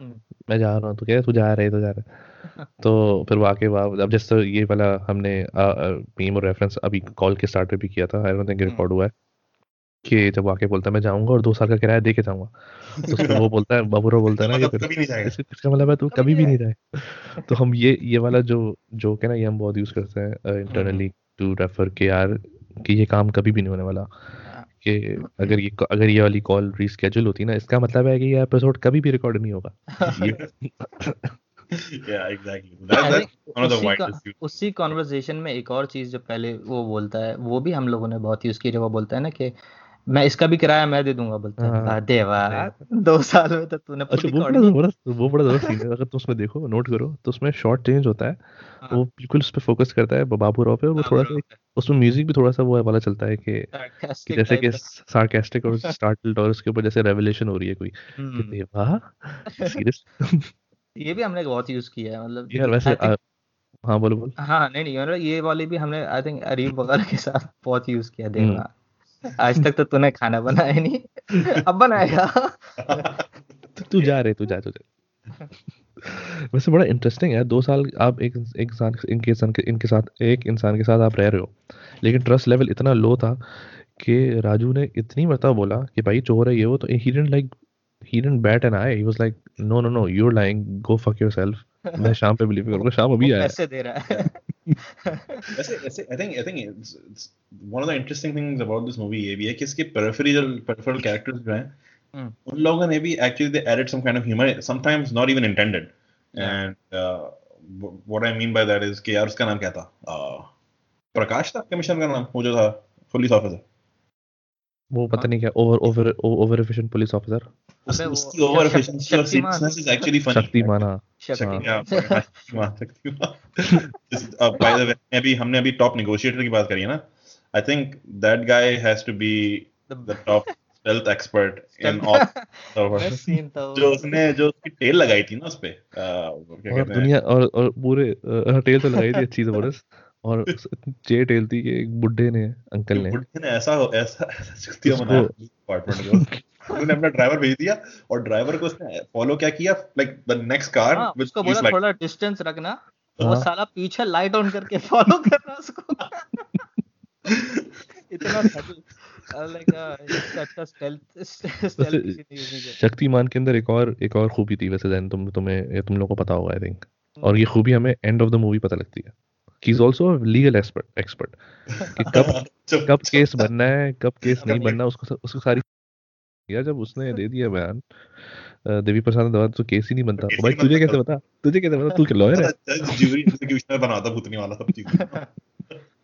हम्म, मैं जा रहा हूँ तो कह तू जा रहा तो जा रहा तो फिर वाकई वाह अब जैसे ये वाला हमने मीम और रेफरेंस अभी कॉल के स्टार्ट पे भी किया था आई डोंट थिंक रिकॉर्ड हुआ है। कि जब वाकई बोलता है मैं जाऊँगा और दो साल का किराया दे के जाऊँगा। तो उसमें वो बोलता है बाबूराव बोलता है ना कि मतलब कभी नहीं जाएगा। इसका मतलब है तू कभी भी नहीं रहे तो हम ये ये वाला जो जोक है ना ये हम बहुत यूज़ करते हैं इंटरनली टू रेफर के यार कि ये काम कभी भी नहीं होने वाला। कि अगर ये अगर ये वाली कॉल रीस्केड्यूल होती ना इसका मतलब है कि ये एपिसोड कभी भी रिकॉर्ड नहीं होगा। Yeah exactly. That, उसी का- उसी कॉन्वर्जेशन में एक और चीज़ जो पहले वो बोलता है वो भी हम लोगों ने बहुत यूज़ की जब वो बोलता है ना कि मैं इसका भी किराया मैं दे दूँगा बोलता है। हाँ। देवा दो साल में तो तूने अच्छा वो बड़ा ज़बरदस्त वो बड़ा ज़बरदस्त सीन है। अगर तुम उसमें देखो नोट करो तो उसमें शॉर्ट चेंज होता है। हाँ। वो बिल्कुल उस पर फोकस करता है बाबू राव पे और वो थोड़ा सा उसमें म्यूज़िक भी थोड़ा सा वो वाला चलता है कि जैसे कि सार्केस्टिक और स्टार्टल्ड और उसके ऊपर जैसे रेवलेशन हो रही है कोई कि हम्म, देवा सीरियस ये भी हमने बहुत यूज़ किया है मतलब यार वैसे हाँ बोलो बोलो। हाँ नहीं नहीं मतलब ये वाले भी हमने आई थिंक अरीब वगैरह के साथ बहुत यूज़ किया हम्म। देवा आज तक तो तूने खाना बनाया नहीं। अब बनाएगा तू जा रहे तू जा तू जा। वैसे बड़ा इंटरेस्टिंग है दो साल आप एक एक इंसान इनके इंसान के इनके साथ एक इंसान के साथ आप रह रहे हो। लेकिन ट्रस्ट लेवल इतना लो था कि राजू ने इतनी मरतबा बोला कि भाई चोर है ये वो तो he didn't like he didn't bat an eye he was like no no no you are lying go fuck yourself मैं शाम पे बिलीव करूँगा शाम अभी आया। पैसे दे रहा है। Interesting things about this movie ये भी है कि इसके पेरिफेरल पेरिफेरल कैरेक्टर्स जो हैं hmm. उन लोगों ने भी actually they added some kind of humour sometimes not even intended and what I mean by that is कि यार उसका नाम क्या था? Uh, प्रकाश था? कमीशन का नाम? वो जो था पुलिस ऑफिसर वो पता नहीं क्या over over over efficient police officer अबे उसकी ओवर एफिशिएंसी और is actually funny. शक्तिमान हाँ। Shakti Yeah, Shaktimaan Shaktimaan. Just, uh, by अभी हमने अभी टॉप नेगोशिएटर की बात करी है ना? I think that guy has to be the top stealth expert in all था वो। जो उसने जो उसकी टेल लगाई थी ना उस पे uh, क्या और कहते हैं? दुनिया और और पूरे टेल तो लगाई थी अच्छी ज़बरदस्त। और चे टेल थी कि एक बुड्ढे ने अंकल ने बुढ़े ने ऐसा ऐसा ऐसा चुतिया बनाया अपार्टमेंट को उन्होंने अपना ड्राइवर भेज दिया और ड्राइवर को उसने फॉलो क्या किया like the next car with उसको बोला like... थोड़ा डिस्टेंस रखना तो वो हाँ। साला पीछे लाइट ऑन करके फॉलो कर रहा उसको इतना अच्छा। शक्तिमान के अंदर एक और एक और खूबी थी वैसे जैन तुम तुम्हें तुम लोगों को पता होगा आई थिंक हम्म। और ये खूबी हमें एंड ऑफ़ द मूवी पता लगती है he is also legal expert expert कि कब कब केस बनना है कब केस नहीं बनना उसको उसको सारी या जब उसने दे दिया बयान देवी प्रसाद ने दवा तो केस ही नहीं बनता। भाई तुझे। कैसे पता तुझे कैसे पता तू क्या लॉयर है? ज्यूरी एग्जीक्यूशनर बनाता भूतनी वाला सब चीज़।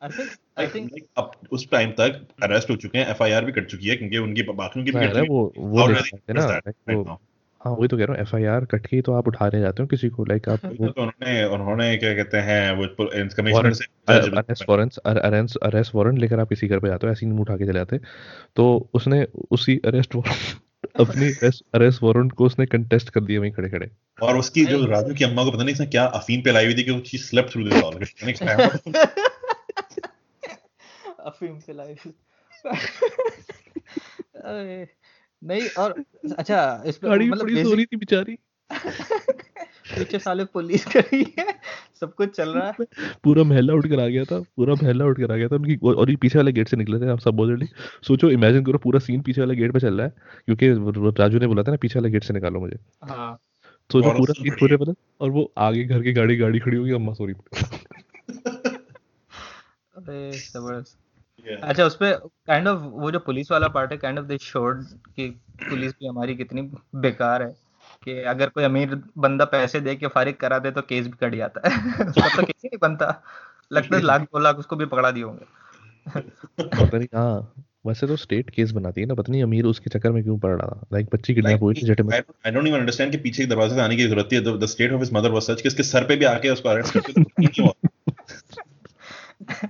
I think I think Like, अब उस टाइम तक अरेस्ट हो चुके हैं एफआईआर भी कट चुकी है क्योंकि उनकी बाकियों की भी है। वो वो हैं ना हाँ वही तो कह रहा हूँ एफआईआर कट के तो आप उठाने जाते हो किसी को लाइक आप तो उन्होंने उन्होंने क्या कहते हैं वो कमिश्नर से arrest warrant arrest arrest warrant लेकर आप किसी घर पे जाते हो ऐसे ही नहीं उठा के चले जाते तो उसने उसी अरेस्ट वारंट अपनी अरेस्ट वारंट को उसने कंटेस्ट कर दिया वहीं खड़े खड़े। और उसकी जो राजू की अम्मा को पता नहीं इसने क्या अफीम पे लाई हुई थी कि she slept through this all अफीम से लाइफ अरे, नहीं और अच्छा इस पे मतलब बड़ी सो रही थी बेचारी। पीछे साले पुलिस खड़ी है सब कुछ चल रहा है। पूरा महल्ला उठ कर आ गया था पूरा महल्ला उठ कर आ गया था उनकी और ये पीछे वाले गेट से निकले थे आप सब ऑलरेडी सोचो इमेजिन करो पूरा सीन पीछे वाले गेट पे चल रहा है क्योंकि राजू ने बोला था ना पीछे वाले गेट से निकालो मुझे। हाँ। सोचो और पूरा सीन पूरे पता और वो आगे घर की गाड़ी गाड़ी खड़ी होगी अम्मा सॉरी। अरे ज़बरदस्त। अच्छा उसपे काइंड ऑफ़ वो जो पुलिस वाला पार्ट है काइंड ऑफ़ दे शोड कि पुलिस भी हमारी कितनी बेकार है कि अगर कोई अमीर बंदा पैसे दे के फारिग करा दे तो केस भी कट जाता है। उसका तो केस ही नहीं बनता। लगता है लाख दो लाख उसको भी पकड़ा दिए होंगे। पता नहीं हाँ वैसे तो स्टेट केस बनाती है ना पता नहीं अमीर उसके चक्कर में क्यों पड़ रहा था? लाइक बच्ची किडनैप हुई थी जटे में आई डोंट इवन अंडरस्टैंड कि पीछे के दरवाजे से आने की ज़रूरत थी the state of his mother was such कि इसके सर पे भी आके उसको अरेस्ट करते तो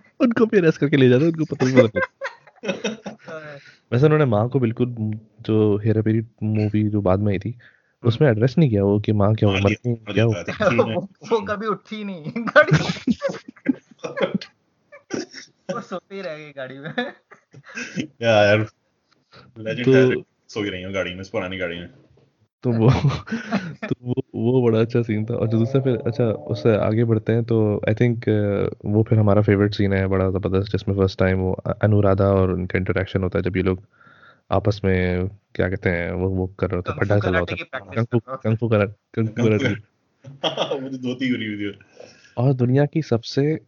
उनको भी अरेस्ट करके ले जाते उनको पता नहीं पता वैसे उन्होंने माँ को बिल्कुल जो हेरा फेरी मूवी जो बाद में आई थी उसमें एड्रेस नहीं किया वो कि माँ क्या हाँ, उम्र ये- की क्या हो वो, वो कभी उठी नहीं गाड़ी वो सोती रह गई गाड़ी में। यार लेजेंड तो सो ही रही हूँ गाड़ी में इस पुरानी गाड़ी में। तो वो तो वो वो बड़ा अच्छा सीन था। और जो दूसरा फिर अच्छा उससे आगे बढ़ते हैं तो आई थिंक वो फिर हमारा फेवरेट सीन है बड़ा ज़बरदस्त जिसमें फ़र्स्ट टाइम वो अनुराधा और उनका इंटरेक्शन होता है जब ये लोग आपस में क्या कहते हैं वो वो कर रहे होते हैं पड्डा चला होता है। कंफू कंफू करा कंफू मुझे धोती और दुनिया की सबसे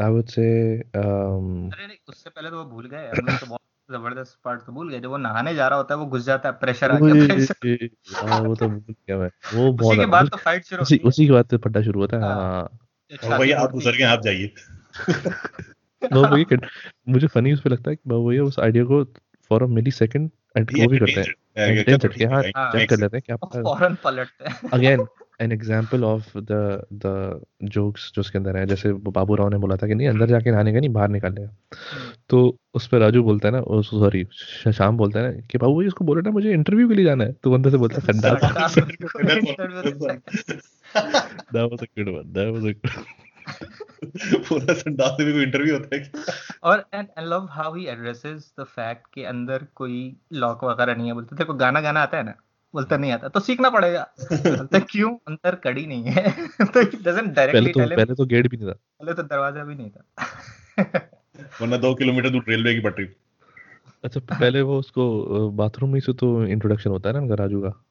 आई वुड से अरे नहीं उससे पहले तो वो भूल गए तो बहुत ज़बरदस्त पार्ट तो भूल गए। जब वो नहाने जा रहा होता है वो घुस जाता है प्रेशर आ गया वो तो भूल गया मैं। वो उसी बहुत के बाद तो फाइट शुरू उसी उसी के बाद से पड्डा शुरू होता है। हाँ। हाँ। छाती भैया आप गुजर गए आप जाइए। वो वही कट- मुझे फनी उस पे लगता है कि वो ये उस आइडिया को for a millisecond and वो भी करते हैं। हाँ हाँ। चेक कर लेते हैं क्या फ़ौरन पलटते हैं। Again an example of the the jokes जो उसके अंदर है। जैसे बाबू राव ने बोला था कि नहीं अंदर जाके नहाने का नहीं बाहर निकालेगा। तो उस पर राजू बोलता है ना सॉरी शाम बोलता है ना कि बाबू भाई उसको बोलो ना मुझे इंटरव्यू के लिए जाना है। तो अंदर से बोलता है संडास संडास में कोई interview दे सकता that was a good one that was a good पूरा संडास में भी कोई इंटरव्यू होता है? और and I love how he addresses the fact कि अंदर कोई लॉक वगैरह नहीं है बोलते। को गाना गाना आता है ना बोलता नहीं आता। तो सीखना पड़ेगा। बोलता क्यों? अंदर कड़ी नहीं है। तो डजंट पहले तो पहले तो गेट भी नहीं था। पहले तो दरवाज़ा भी नहीं था। वरना दो किलोमीटर दूर रेलवे की पटरी। अच्छा पहले वो उसको बाथरूम में से तो इंट्रोडक्शन होता है ना उनका राजू का?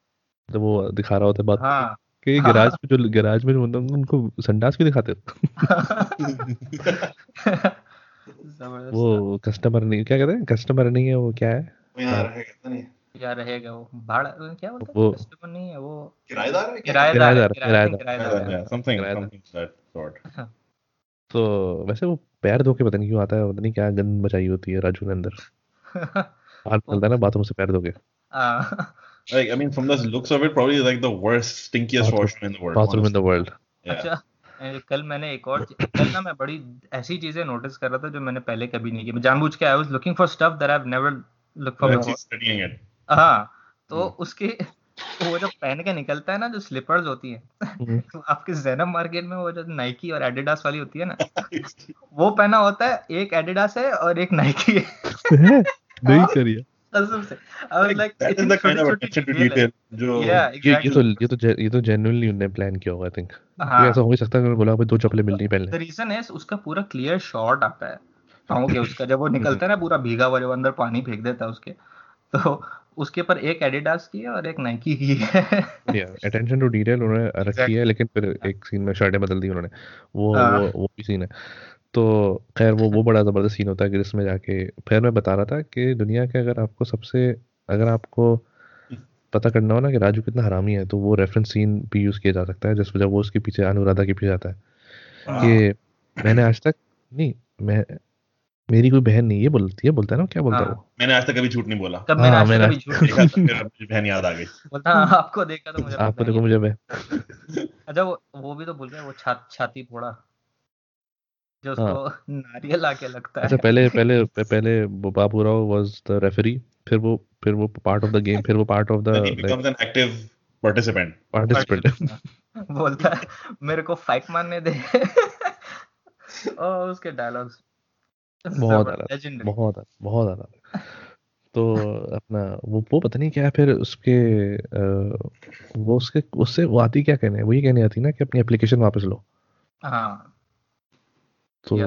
जब वो दिखा रहा होता है बात हाँ। कि हाँ। गैराज में जो गैराज में जो है, उनको संडास भी दिखाते हो? वो कस्टमर नहीं क्या कहते हैं? कस्टमर नहीं है वो क्या है? यार है कहता नहीं या रहेगा वो। भाड़ा क्या बोलते हैं? कस्टमर नहीं है वो किराएदार है किराएदार किराएदार, of that sort. तो वैसे वो पैर धो के पता नहीं क्यों आता है पता नहीं क्या गंद मचाई होती है राजू ने अंदर। बाहर निकलता है ना बाथरूम से पैर धो के। हाँ, Like, I mean, from the looks of it, probably like the worst, stinkiest Bathroom- washroom in the world. Bathroom in the honestly. World Yeah. अच्छा कल मैंने एक और कल ना मैं बड़ी ऐसी चीज़ें नोटिस कर रहा था जो मैंने पहले कभी नहीं की। मैं जानबूझ के I was looking for stuff that I have never look for. हाँ तो उसकी वो जब पहन के निकलता है ना जो स्लीपर्स होती हैं हम्म। तो आपके जैनब मार्केट में वो जो नाइकी और एडिडास वाली होती है ना वो पहना होता है एक एडिडास है और एक नाइकी है। नहीं करिए कसम से I was like that is the kind of attention to detail. जो ये ये तो ये तो ये तो जेन्युइनली उन्होंने प्लान किया होगा आई थिंक हाँ। ऐसा हो ही सकता है उन्होंने बोला भाई दो चप्पलें मिल पहले। द रीजन है उसका पूरा क्लियर शॉट आता है। के उसका जब वो निकलता है ना पूरा भीगा हुआ अंदर पानी फेंक देता है उसके तो उसके ऊपर एक एडिडास की है और एक नाइकी की है। अटेंशन टू डिटेल उन्होंने रखी है लेकिन फिर एक सीन में शर्टें बदल दी उन्होंने। वो हाँ। वो वो भी सीन है। तो खैर वो वो बड़ा ज़बरदस्त सीन होता है कि जिसमें जाके फिर मैं बता रहा था कि दुनिया के अगर आपको सबसे अगर आपको पता करना हो ना कि राजू कितना हरामी है तो वो रेफरेंस सीन भी यूज़ किया जा सकता है जिस वजह वो उसके पीछे अनुराधा के पीछे जाता है। हाँ। कि मैंने आज तक नहीं मैं मेरी कोई बहन नहीं ये बोलती है बोलता है ना क्या बोलता है हाँ। मैंने आज तक कभी झूठ नहीं बोला। कब मैंने हाँ, आज तक कभी झूठ नहीं मुझे बहन याद आ गई। बोलता हाँ, आपको देखा तो मुझे आपको देखो मुझे मैं। अच्छा वो वो भी तो बोल रहे हैं वो छा, छाती फोड़ा जो उसको नारियल आके लगता अच्छा है। पहले पहले पहले Babu Rao was the referee फिर वो फिर वो पार्ट ऑफ़ द गेम फिर वो part of the becomes an active participant. Participant बोलता है मेरे को फाइट मारने दे। और उसके डायलॉग्स बहुत लेजेंडरी बहुत आला बहुत आला तो अपना वो वो पता नहीं क्या फिर उसके अ, वो उसके उससे वो आती क्या कहने वो ये कहने आती ना कि अपनी एप्लीकेशन वापस लो। हाँ। तो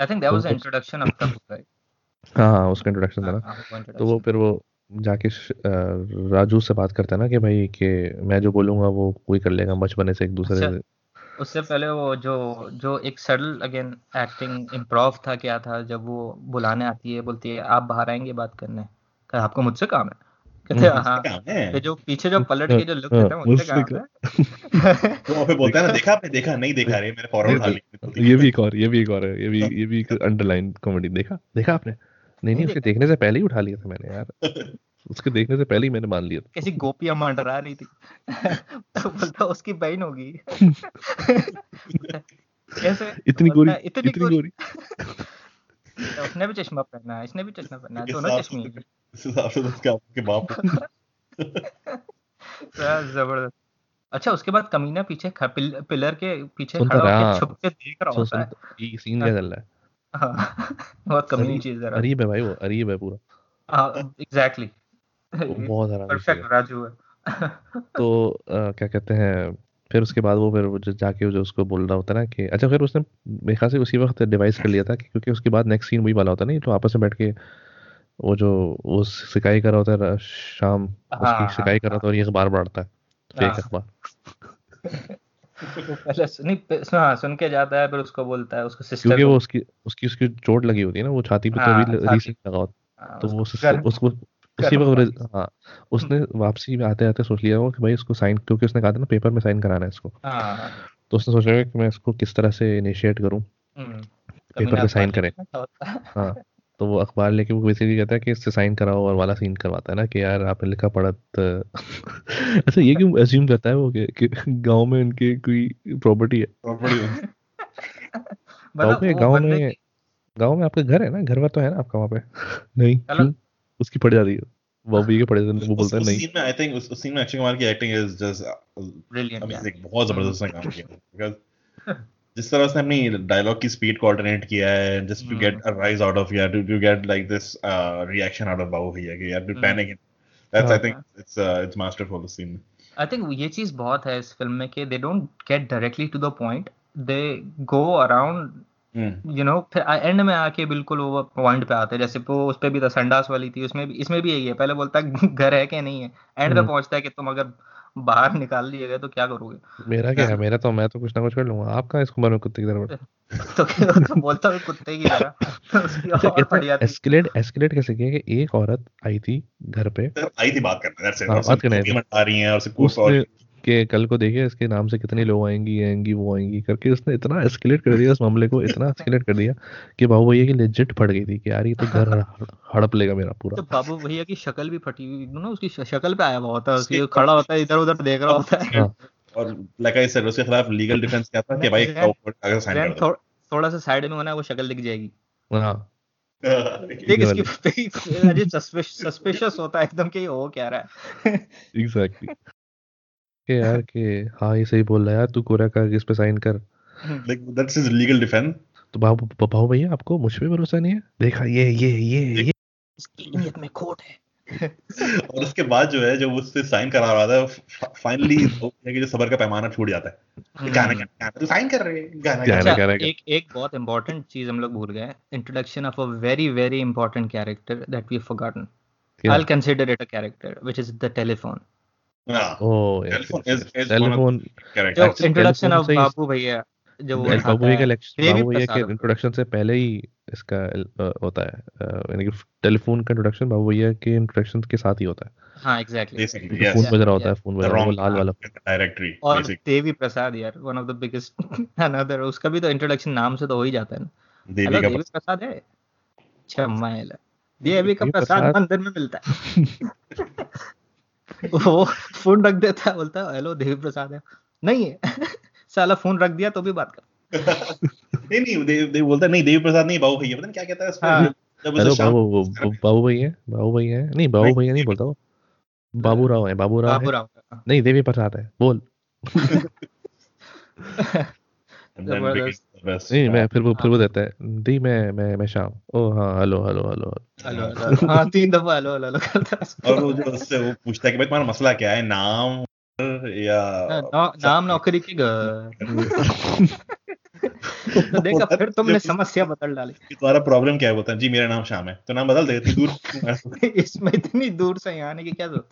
I think that was introduction of the book हाँ हाँ उसका इंट्रोडक्शन था ना। हाँ, तो वो फिर वो जाके राजू से बात करता है ना कि भाई कि मैं जो बोलूँगा वो कोई कर लेगा बचपने से एक दूसरे अच्छा। से। उससे पहले वो जो जो एक सडल अगेन एक्टिंग इम्प्रोव था क्या था जब वो बुलाने आती है बोलती है आप बाहर आएँगे बात करने? कहा आपको मुझसे काम है? कहते हैं हाँ जो पीछे जो पलट के जो लुक हाँ, देता है मुझसे मुझसे काम है। तो पे बोलता है ना देखा आपने देखा? नहीं देखा? रे मैंने फ़ौरन उठा ये भी एक और ये भी एक और है ये भी ये भी अंडरलाइन कॉमेडी देखा? देखा आपने? नहीं नहीं उसके देखने से पहले ही उठा लिया था मैंने यार। उसके देखने से पहले ही मैंने मान लिया था। कैसी गोपियाँ मंडरा रही थी। तो बोलता उसकी बहन होगी। कैसे? इतनी गोरी इतनी इतनी गोरी। गोरी। तो उसने भी चश्मा पहना है इसने भी चश्मा पहना है दोनों चश्मे ज़बरदस्त। अच्छा उसके बाद कमीना पीछे पिल, पिलर के पीछे खड़ा होकर हाँ। छुप के देख रहा होता है। ये सीन क्या चल रहा है? हाँ, बहुत कमीनी चीज़ है। अरीब है भाई वो अरीब है पूरा। हाँ एग्जैक्टली वो बहुत चीज़ परफेक्ट राजू है। तो अ, क्या कहते हैं फिर उसके बाद वो फिर वो जो जाके जो उसको बोल रहा होता है ना कि अच्छा फिर उसने मेरे ख्याल से उसी वक्त डिवाइस कर लिया था कि क्योंकि उसके बाद नेक्स्ट सीन वही वाला होता है नहीं तो आपस में बैठ के वो जो वो सिकाई कर रहा होता है शाम हाँ, उसकी सिकाई कर रहा होता है और ये अखबार है फेक हाँ। अखबार। तो पहले सुन- नहीं सुन- हाँ सुन के जाता है फिर उसको बोलता है उसको सिस्टर क्योंकि वो उसकी उसकी उसकी चोट लगी होती है ना वो छाती पे तो हाँ, अभी छाती। लगा होता तो वो उसको उसी वक्त हाँ उसने वापसी में आते आते सोच लिया हो कि भाई इसको साइन क्योंकि उसने कहा था ना पेपर में साइन कराना है इसको। हाँ। तो उसने सोचा होगा कि मैं इसको किस तरह से इनिशिएट करूँ? हम्म, पेपर पे साइन करें। है। हाँ तो वो अखबार लेके वो बेसिकली कहता है कि इससे साइन कराओ और वाला सीन करवाता है ना कि यार आपने लिखा पढ़ा तो अच्छा ये क्यों अज्यूम करता है वो कि, गाँव में उनकी कोई प्रॉपर्टी है? प्रॉपर्टी मतलब में- गाँव में- गाँव में आपका घर है ना? घर वर तो है ना आपका वहाँ पे? नहीं? चलो। क्यों उसकी पड़ जाती है वो भी के पड़े हैं, वो बोलता है नहीं सीन में आई थिंक उस सीन में अक्षय कुमार की acting is just yeah. Amazing बहुत ज़बरदस्त उसने काम किया बिकॉज़ जिस तरह उसने अपनी डायलॉग की स्पीड को ऑल्टरनेट किया है just to. Get a rise out of यार to get like this reaction out of Babu Bhaiya कि यार टू। पैनिक दैट्स आई हाँ। थिंक इट्स इट्स मास्टरफुल उस सीन में आई थिंक ये चीज़ बहुत है इस फ़िल्म में कि they don't get directly to the point they go around you know फिर एंड में आके बिल्कुल वो पॉइंट पे आते हैं। जैसे वो उस पे भी था संडास वाली थी उसमें भी इसमें भी यही है। पहले बोलता है घर है कि नहीं है। एंड पे हम्म। पहुँचता है कि तुम अगर बाहर निकाल लिए गए तो क्या करोगे? मेरा क्या है। मेरा तो मैं तो कुछ ना कुछ कर लूँगा। आपका कहाँ इसको मरो कुत्ते की तरह तो तो बोलता है कुत्ते की तरह। तो उसकी अच्छा और इतना बढ़िया एस्केलेट एस्केलेट कैसे किया कि एक औरत आई थी घर पे? आई थी बात करने. हाँ, बात करने आ रही हैं और सब कुछ और उसने के कल को देखिए इसके नाम से कितने लोग आएँगी आएँगी वो आएँगी करके उसने इतना एस्केलेट कर दिया उस मामले को इतना एस्केलेट कर दिया कि बाबू भैया की लेजिट फट गई थी कि यार ये तो घर हड़प लेगा मेरा पूरा। तो बाबू भैया की शक्ल भी फटी हुई ना उसकी शक्ल पे आया हुआ होता है उसकी खड़ा होता है इधर उधर देख रहा होता है। हाँ। और लाइक आई सेड उसके खिलाफ लीगल डिफेंस क्या था कि भाई कागज़ साइन कर थोड़ा सा साइड में होना है वो शक्ल दिख जाएगी। हाँ। देख इसकी अजीब सस्पिशियस होता है एकदम कि ये हो क्या रहा है। एग्जैक्टली कि यार कि हाँ ये सही बोल रहा है यार तू कोरा कागज़ पे साइन कर? Like that's his legal defence तो बाबू बाबू भैया आपको मुझ पे भरोसा नहीं है? देखा ये ये ये ये। इसकी नीयत में खोट है। और उसके बाद जो है जो उससे साइन करा रहा था फाइनली कि जो सबर का पैमाना छूट जाता है। गाना गाना गाना तू साइन कर रहे गाना गाना गाना। अच्छा एक एक बहुत इंपॉर्टेंट चीज़ हम लोग भूल गए introduction of a very very important character that we forgotten क्या? I'll consider it a character which is the telephone. हाँ ओ telephone is is introduction of से बाबू भैया जब बाबू भैया है। बाबू भैया के इंट्रोडक्शन से पहले ही इसका होता है। यानी कि टेलीफोन का इंट्रोडक्शन बाबू भैया के इंट्रोडक्शन के साथ ही होता है। हाँ एग्जैक्टली बेसिकली यस फ़ोन बज रहा होता फ़ोन बज रहा वो लाल वाला डायरेक्टरी और देवी प्रसाद यार one of the biggest another उसका भी तो इंट्रोडक्शन नाम से तो हो ही जाता है ना। देवी का प्रसाद। है? छम्मा देवी का प्रसाद। मंदिर में मिलता है। वो फ़ोन रख देता है बोलता है हेलो देवी प्रसाद है। नहीं है। साला फ़ोन रख दिया तो भी बात कर। नहीं नहीं देव देव बोलता नहीं देवी प्रसाद नहीं बाबू भैया। पता नहीं क्या कहता है उसमें। हाँ। हेलो बाबू बाबू भैया बाबू भैया है? नहीं बाबू भैया नहीं बोलता वो। बाबू राव है बाबू राव बाबू राव नहीं देवी प्रसाद है बोल। ज़बरदस्त। नहीं मैं फिर वो फिर वो देता है। दी मैं मैं मैं शाम। ओ हाँ हेलो हेलो हेलो हेलो। हाँ तीन दफ़ा हेलो हेलो हेलो करता है। और वो जो उससे वो पूछता है कि भाई तुम्हारा मसला क्या है? नाम या हाँ, ना- नाम नौकरी के तो देखा फिर तुमने समस्या बदल डाली। तुम्हारा प्रॉब्लम क्या है बोलता है जी मेरा नाम शाम है। तो नाम बदल दे दूर इसमें इतनी दूर से यहाँ आने की क्या ज़रूरत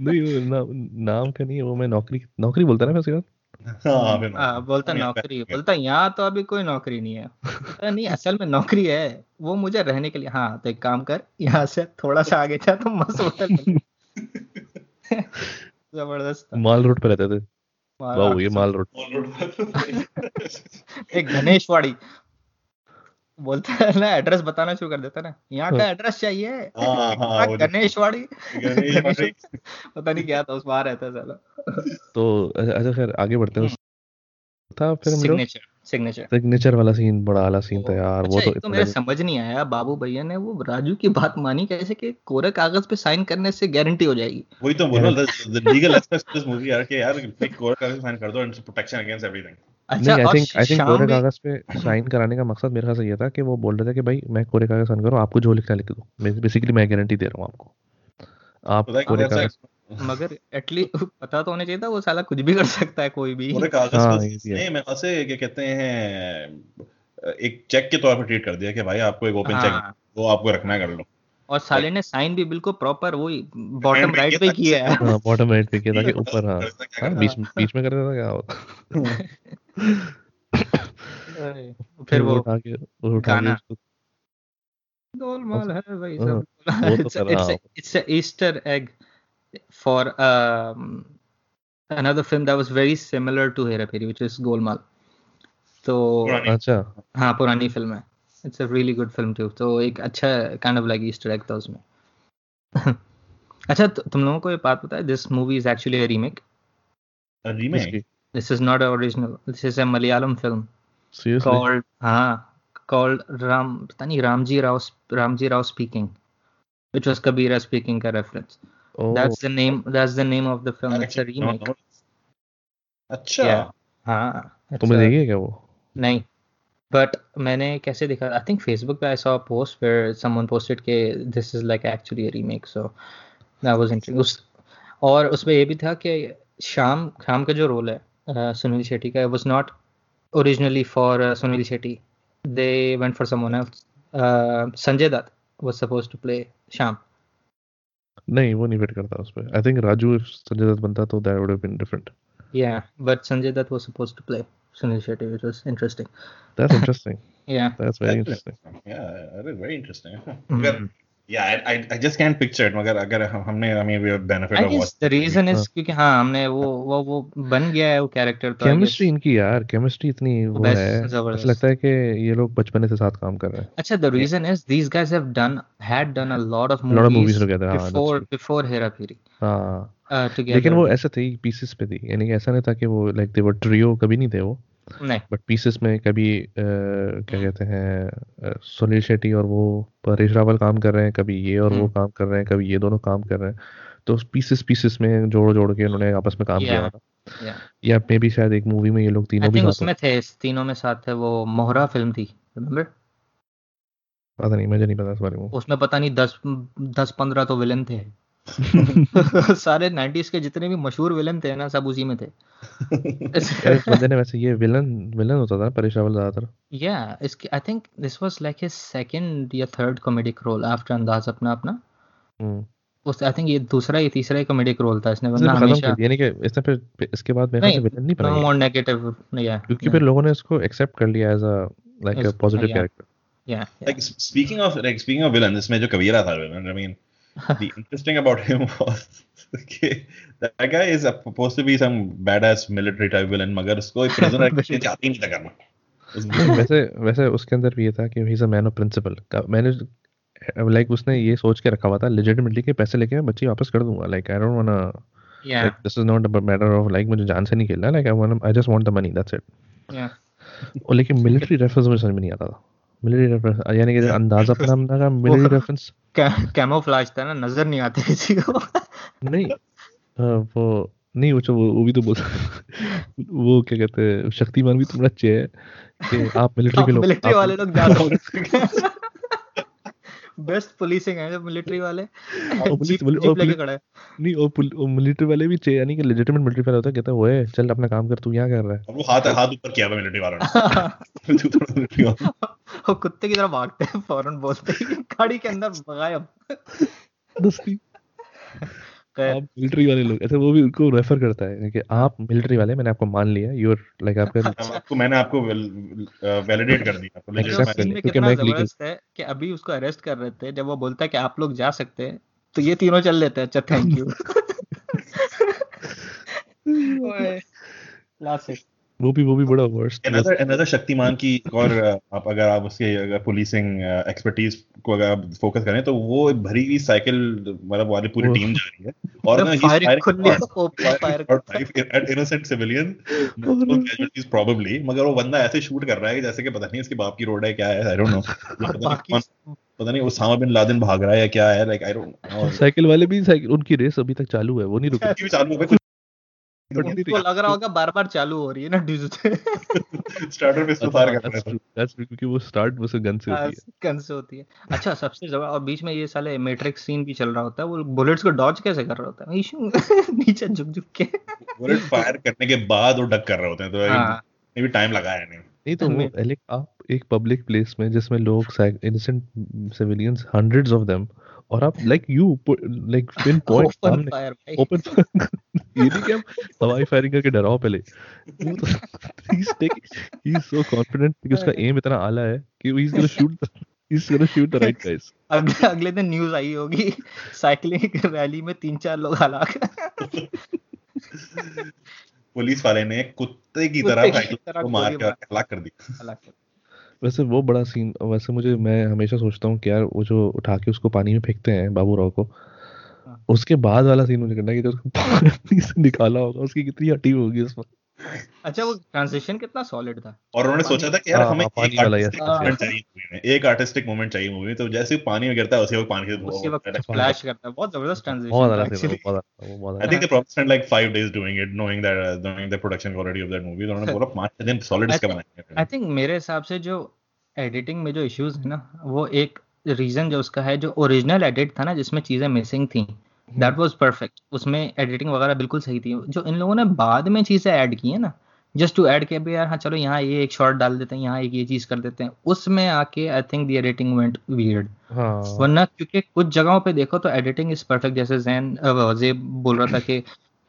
नहीं ना, नाम का नहीं है वो मैं नौकरी नौकरी बोलता ना मैं उसके बाद। हाँ फिर हाँ बोलता नहीं, नौकरी बोलता यहाँ तो अभी कोई नौकरी नहीं है। नहीं असल में नौकरी है वो मुझे रहने के लिए हाँ तो एक काम कर यहाँ से थोड़ा सा आगे जा तो मस्त होटल ज़बरदस्त। माल रोड पे रहते थे। वाह ये माल रोड। एक गणेशवाड़ी बोलता है ना एड्रेस बताना शुरू कर देता है ना। यहाँ का एड्रेस चाहिए। हाँ हाँ हाँ, वो जो- गणेशवाड़ी। पता नहीं क्या था उस बाहर रहता है साला। तो अच्छा अच्छा, खैर आगे बढ़ते हैं। था फिर सिग्नेचर सिग्नेचर सिग्नेचर वाला सीन बड़ा वाला सीन था यार वो अच्छा तो तो मेरे समझ नहीं आया बाबू भैया ने वो राजू की बात मानी कैसे कि कोरे कागज़ पे साइन करने से गारंटी हो जाएगी। वही तो बोल रहा हूँ the legal aspect of this movie यार कि यार एक कोर का साइन कर दो एंड प्रोटेक्शन अगेंस्ट एवरीथिंग अच्छा नहीं आई थिंक आई थिंक कोरे कागज़ पे साइन कराने का मकसद मेरे ख्याल से ये था कि वो बोल रहे थे कि भाई मैं कोरे कागज़ साइन करूँ आपको जो लिखना लिख दो। बेसिकली मैं गारंटी दे रहा हूँ आपको। आप कोरे कागज़ मगर एटलीस्ट पता तो होना चाहिए था वो साला कुछ भी कर सकता है कोई भी। पूरे कागज़ हाँ, को ये भी है। नहीं मैं ऐसे क्या कहते हैं एक चेक के तौर पर ट्रीट कर दिया कि भाई आपको एक ओपन चेक हाँ। वो आपको रखना है कर लो। और साले ने साइन भी बिल्कुल प्रॉपर वही बॉटम राइट पे किया है। हाँ बॉटम राइट पे किया था कि ऊपर हाँ। ऐसा क्या हाँ करना बीच बीच में कर देता क्या? फिर फिर वो वो उठा के वो उठा गाना। गोलमाल है भाई हाँ, सब। a Easter egg for um, another film that was very similar to Hera Pheri which is Golmaal. तो अच्छा। हाँ पुरानी फ़िल्म है। It's a really good film too तो एक अच्छा kind of like Easter egg था उसमें। अच्छा तु- तुम लोगों को ये बात पता है this movie is actually a remake remake is not a original this is a Malayalam film seriously called हाँ called Ram पता नहीं Ramji Rao Ramji Rao speaking which was Kabira speaking का reference. Oh that's the name that's the name of the film. It's a remake. अच्छा Yeah. हाँ तुमने देखी है क्या वो? नहीं. बट मैंने कैसे देखा आई थिंक फेसबुक पे I saw post where someone posted के this is like actually a remake so that was interesting उस और उसमें ये भी था कि शाम शाम का जो रोल है uh, सुनील शेट्टी का was not originally for Sunil Shetty they went for someone else Sanjay Dutt was supposed to play शाम नहीं वो नहीं फिट करता उस पे I think Raju if Sanjay Dutt बनता तो that would have been different yeah but sanjay dutt was supposed to play Sunil Shetty, which was interesting. That's interesting. Yeah. That's very That's interesting. Yeah, that is very interesting. Mm-hmm. अगर yeah, I, I I just can't picture it. मगर अगर हम- हमने I mean we have benefit I of guess watching the reason is हाँ. क्योंकि हाँ हमने वो वो वो बन गया है वो कैरेक्टर तो I guess- केमिस्ट्री इनकी यार केमिस्ट्री इतनी वो बस, है ज़बरदस्त। ऐसा लगता है कि ये लोग बचपने से साथ काम कर रहे हैं अच्छा the reason is these guys have done had done a lot of lot of movies movies together, हाँ, that's before true. before Hera Phiri हाँ। Uh, लेकिन वो ऐसे थे पीसेस पे थी। यानी ऐसा नहीं था कि वो लाइक दे वर ट्रियो कभी नहीं थे वो। नहीं। बट पीसेस में कभी अ, क्या कहते हैं सुनील शेट्टी और वो परेश रावल काम कर रहे हैं कभी ये और वो हम्म। काम कर रहे हैं कभी ये दोनों काम कर रहे हैं। तो पीसेस पीसेस में जोड़ जोड़ के उन्होंने आपस में काम किया था। या मे भी शायद एक मूवी में ये लोग तीनों भी उसमें थे तीनों में साथ थे वो मोहरा फ़िल्म थी remember? पता नहीं मुझे नहीं पता इस बारे में। उसमें पता नहीं दस दस पंद्रह तो विलन थे। सारे 90s के जितने भी मशहूर विलन थे ना सब उसी में थे। इस बंदे ने वैसे ये विलन विलन होता था ना परेश रावल ज़्यादातर। Yeah इसकी I think this was like his second या third comedic role after अंदाज अपना अपना। हम्म। उस आई थिंक ये दूसरा या तीसरा ही कॉमेडिक रोल था इसने इसने वरना हमेशा यानी कि इसने फिर इसके बाद मेरे ख्याल से विलन नहीं नो मोर नेगेटिव नहीं है क्योंकि फिर लोगों ने इसको एक्सेप्ट कर लिया as a like a positive character या s- speaking of like speaking of villains, इसमें जो कबीरा था villain, I mean, the interesting about him was okay, that guy is supposed to be some badass military type villain, मगर उसको एक prisoner Military. चाहते ही नहीं था करना. वैसे वैसे उसके अंदर भी ये था कि he is a man of principle मैंने लाइक उसने ये सोच के रखा हुआ था लेजिटिमेटली के पैसे लेके मैं बच्ची वापस कर दूँगा। लाइक आई डोंट वांना या like this is not a matter of like मुझे जान से नहीं खेलना। Like I want I just want the money that's it या और लेकिन मिलिट्री रेफरेंस मुझे समझ में नहीं आता था। मिलिट्री रेफरेंस यानी कि अंदाज़ा अपना अपना का मिलिट्री रेफरेंस कैमोफ्लेज था ना नज़र नहीं आते किसी को। नहीं वो नहीं वो वो, भी तो बोल वो क्या कहते हैं शक्तिमान भी तुम्हारा अच्छे है कि आप मिलिट्री के लोग मिलिट्री वाले लोग जा सकते बेस्ट पुलिसिंग है जब मिलिट्री वाले। पुलिस- जीप पुलिस- जीप और लेके खड़े है। नहीं और पुल- और मिलिट्री वाले भी चाहिए यानी कि लेजिटिमेट मिलिट्री वाला होता है कहता है ओए चल अपना काम कर तू यहाँ कर रहा है। वो हाथ हाथ ऊपर किया हुआ मिलिट्री वाला ने। थोड़ा military वाला- वो कुत्ते की तरह भागते हैं फ़ौरन बोलते हैं गाड़ी के अंदर गायब दस्ती आप मिलिट्री वाले लोग ऐसे वो भी उनको रेफर करता है कि आप मिलिट्री वाले मैंने आपको मान लिया यू आर लाइक आपका आपको मैंने आपको वैलिडेट कर दिया आपको में क्योंकि मैं एक legal- है कि अभी उसको अरेस्ट कर रहे थे जब वो बोलता है कि आप लोग जा सकते हैं तो ये तीनों चल लेते हैं अच्छा थैंक यू क्लासिक वो भी वो भी बड़ा वर्स्ट another another शक्तिमान की और आप अगर आप उसके अगर पुलिसिंग एक्सपर्टीज को अगर आप फोकस करें तो वो भरी हुई साइकिल मतलब वाली पूरी टीम जा रही है। और ना फायरिंग खुली open fire at innocent civilian multiple casualties probably मगर वो बंदा ऐसे शूट कर रहा है जैसे कि पता नहीं उसके बाप की रोड है क्या है आई डोंट नो पता नहीं उसामा बिन लादेन भाग रहा है या क्या है like I don't know cycle वाले भी साइकिल उनकी रेस अभी तक चालू है वो नहीं रुकी। चालू है उनको लग रहा होगा बार बार चालू हो रही है ना डिज स्टार्टर पे इसको फायर है दैट्स क्योंकि वो स्टार्ट बस गन से होती है। गन से होती है। अच्छा सबसे और बीच में ये साले मैट्रिक्स सीन भी चल रहा होता है वो बुलेट्स को डॉज कैसे कर रहा होता है? इशू नीचे झुक झुक के। बुलेट फायर करने के बाद वो डक कर रहे होते हैं तो हाँ। मे भी टाइम लगा है नहीं नहीं तो वो आप एक पब्लिक प्लेस में जिसमें लोग innocent civilians hundreds of them और आप like you like pinpoint सामने। ओपन ये नहीं कि आप हवाई फायरिंग करके डराओ पहले। He is he is so confident कि उसका एम इतना आला है कि he is gonna shoot he is gonna shoot the right guys अगले अगले दिन न्यूज़ आई होगी साइकिलिंग रैली में तीन चार लोग हलाक। पुलिस वाले ने कुत्ते की तरह साइकिल को मार के हलाक कर दी हलाक वैसे वो बड़ा सीन वैसे मुझे मैं हमेशा सोचता हूँ कि यार वो जो उठा के उसको पानी में फेंकते हैं बाबू राव को हाँ। उसके बाद वाला सीन मुझे करना है कि जो उसको पानी से निकाला होगा उसकी कितनी हटी होगी उसमें अच्छा वो ट्रांजिशन कितना सॉलिड था। और उन्होंने सोचा था कि यार हाँ, हमें हाँ, पानी एक वाला आर्टिस्टिक मोमेंट चाहिए मूवी में एक आर्टिस्टिक मोमेंट चाहिए मूवी में। तो जैसे ही पानी में गिरता है उसी वक्त पानी से धुआँ उसी वक्त होता है। फ्लैश करता है। बहुत ज़बरदस्त बहुत ट्रांजिशन था वो बहुत आला वो बहुत आला think they probably spent like five days doing it, knowing that uh, knowing the production quality of that तो उन्होंने बोला पाँच दिन सॉलिड इसका बनाएँगे आई थिंक मेरे हिसाब से जो एडिटिंग में जो इश्यूज़ है ना वो एक रीजन जो उसका है जो ओरिजिनल एडिट था ना जिसमें चीज़ें मिसिंग थी। दैट वाज परफेक्ट उसमें एडिटिंग वगैरह बिल्कुल सही थी। जो इन लोगों ने बाद में चीज़ें ऐड की है ना जस्ट टू ऐड के भी यार हाँ चलो यहाँ ये एक शॉट डाल देते हैं यहाँ एक ये चीज़ कर देते हैं उसमें आके I think the editing went weird वरना क्योंकि कुछ जगहों पे देखो तो एडिटिंग इज़ परफेक्ट जैसे जैन जेब बोल रहा था कि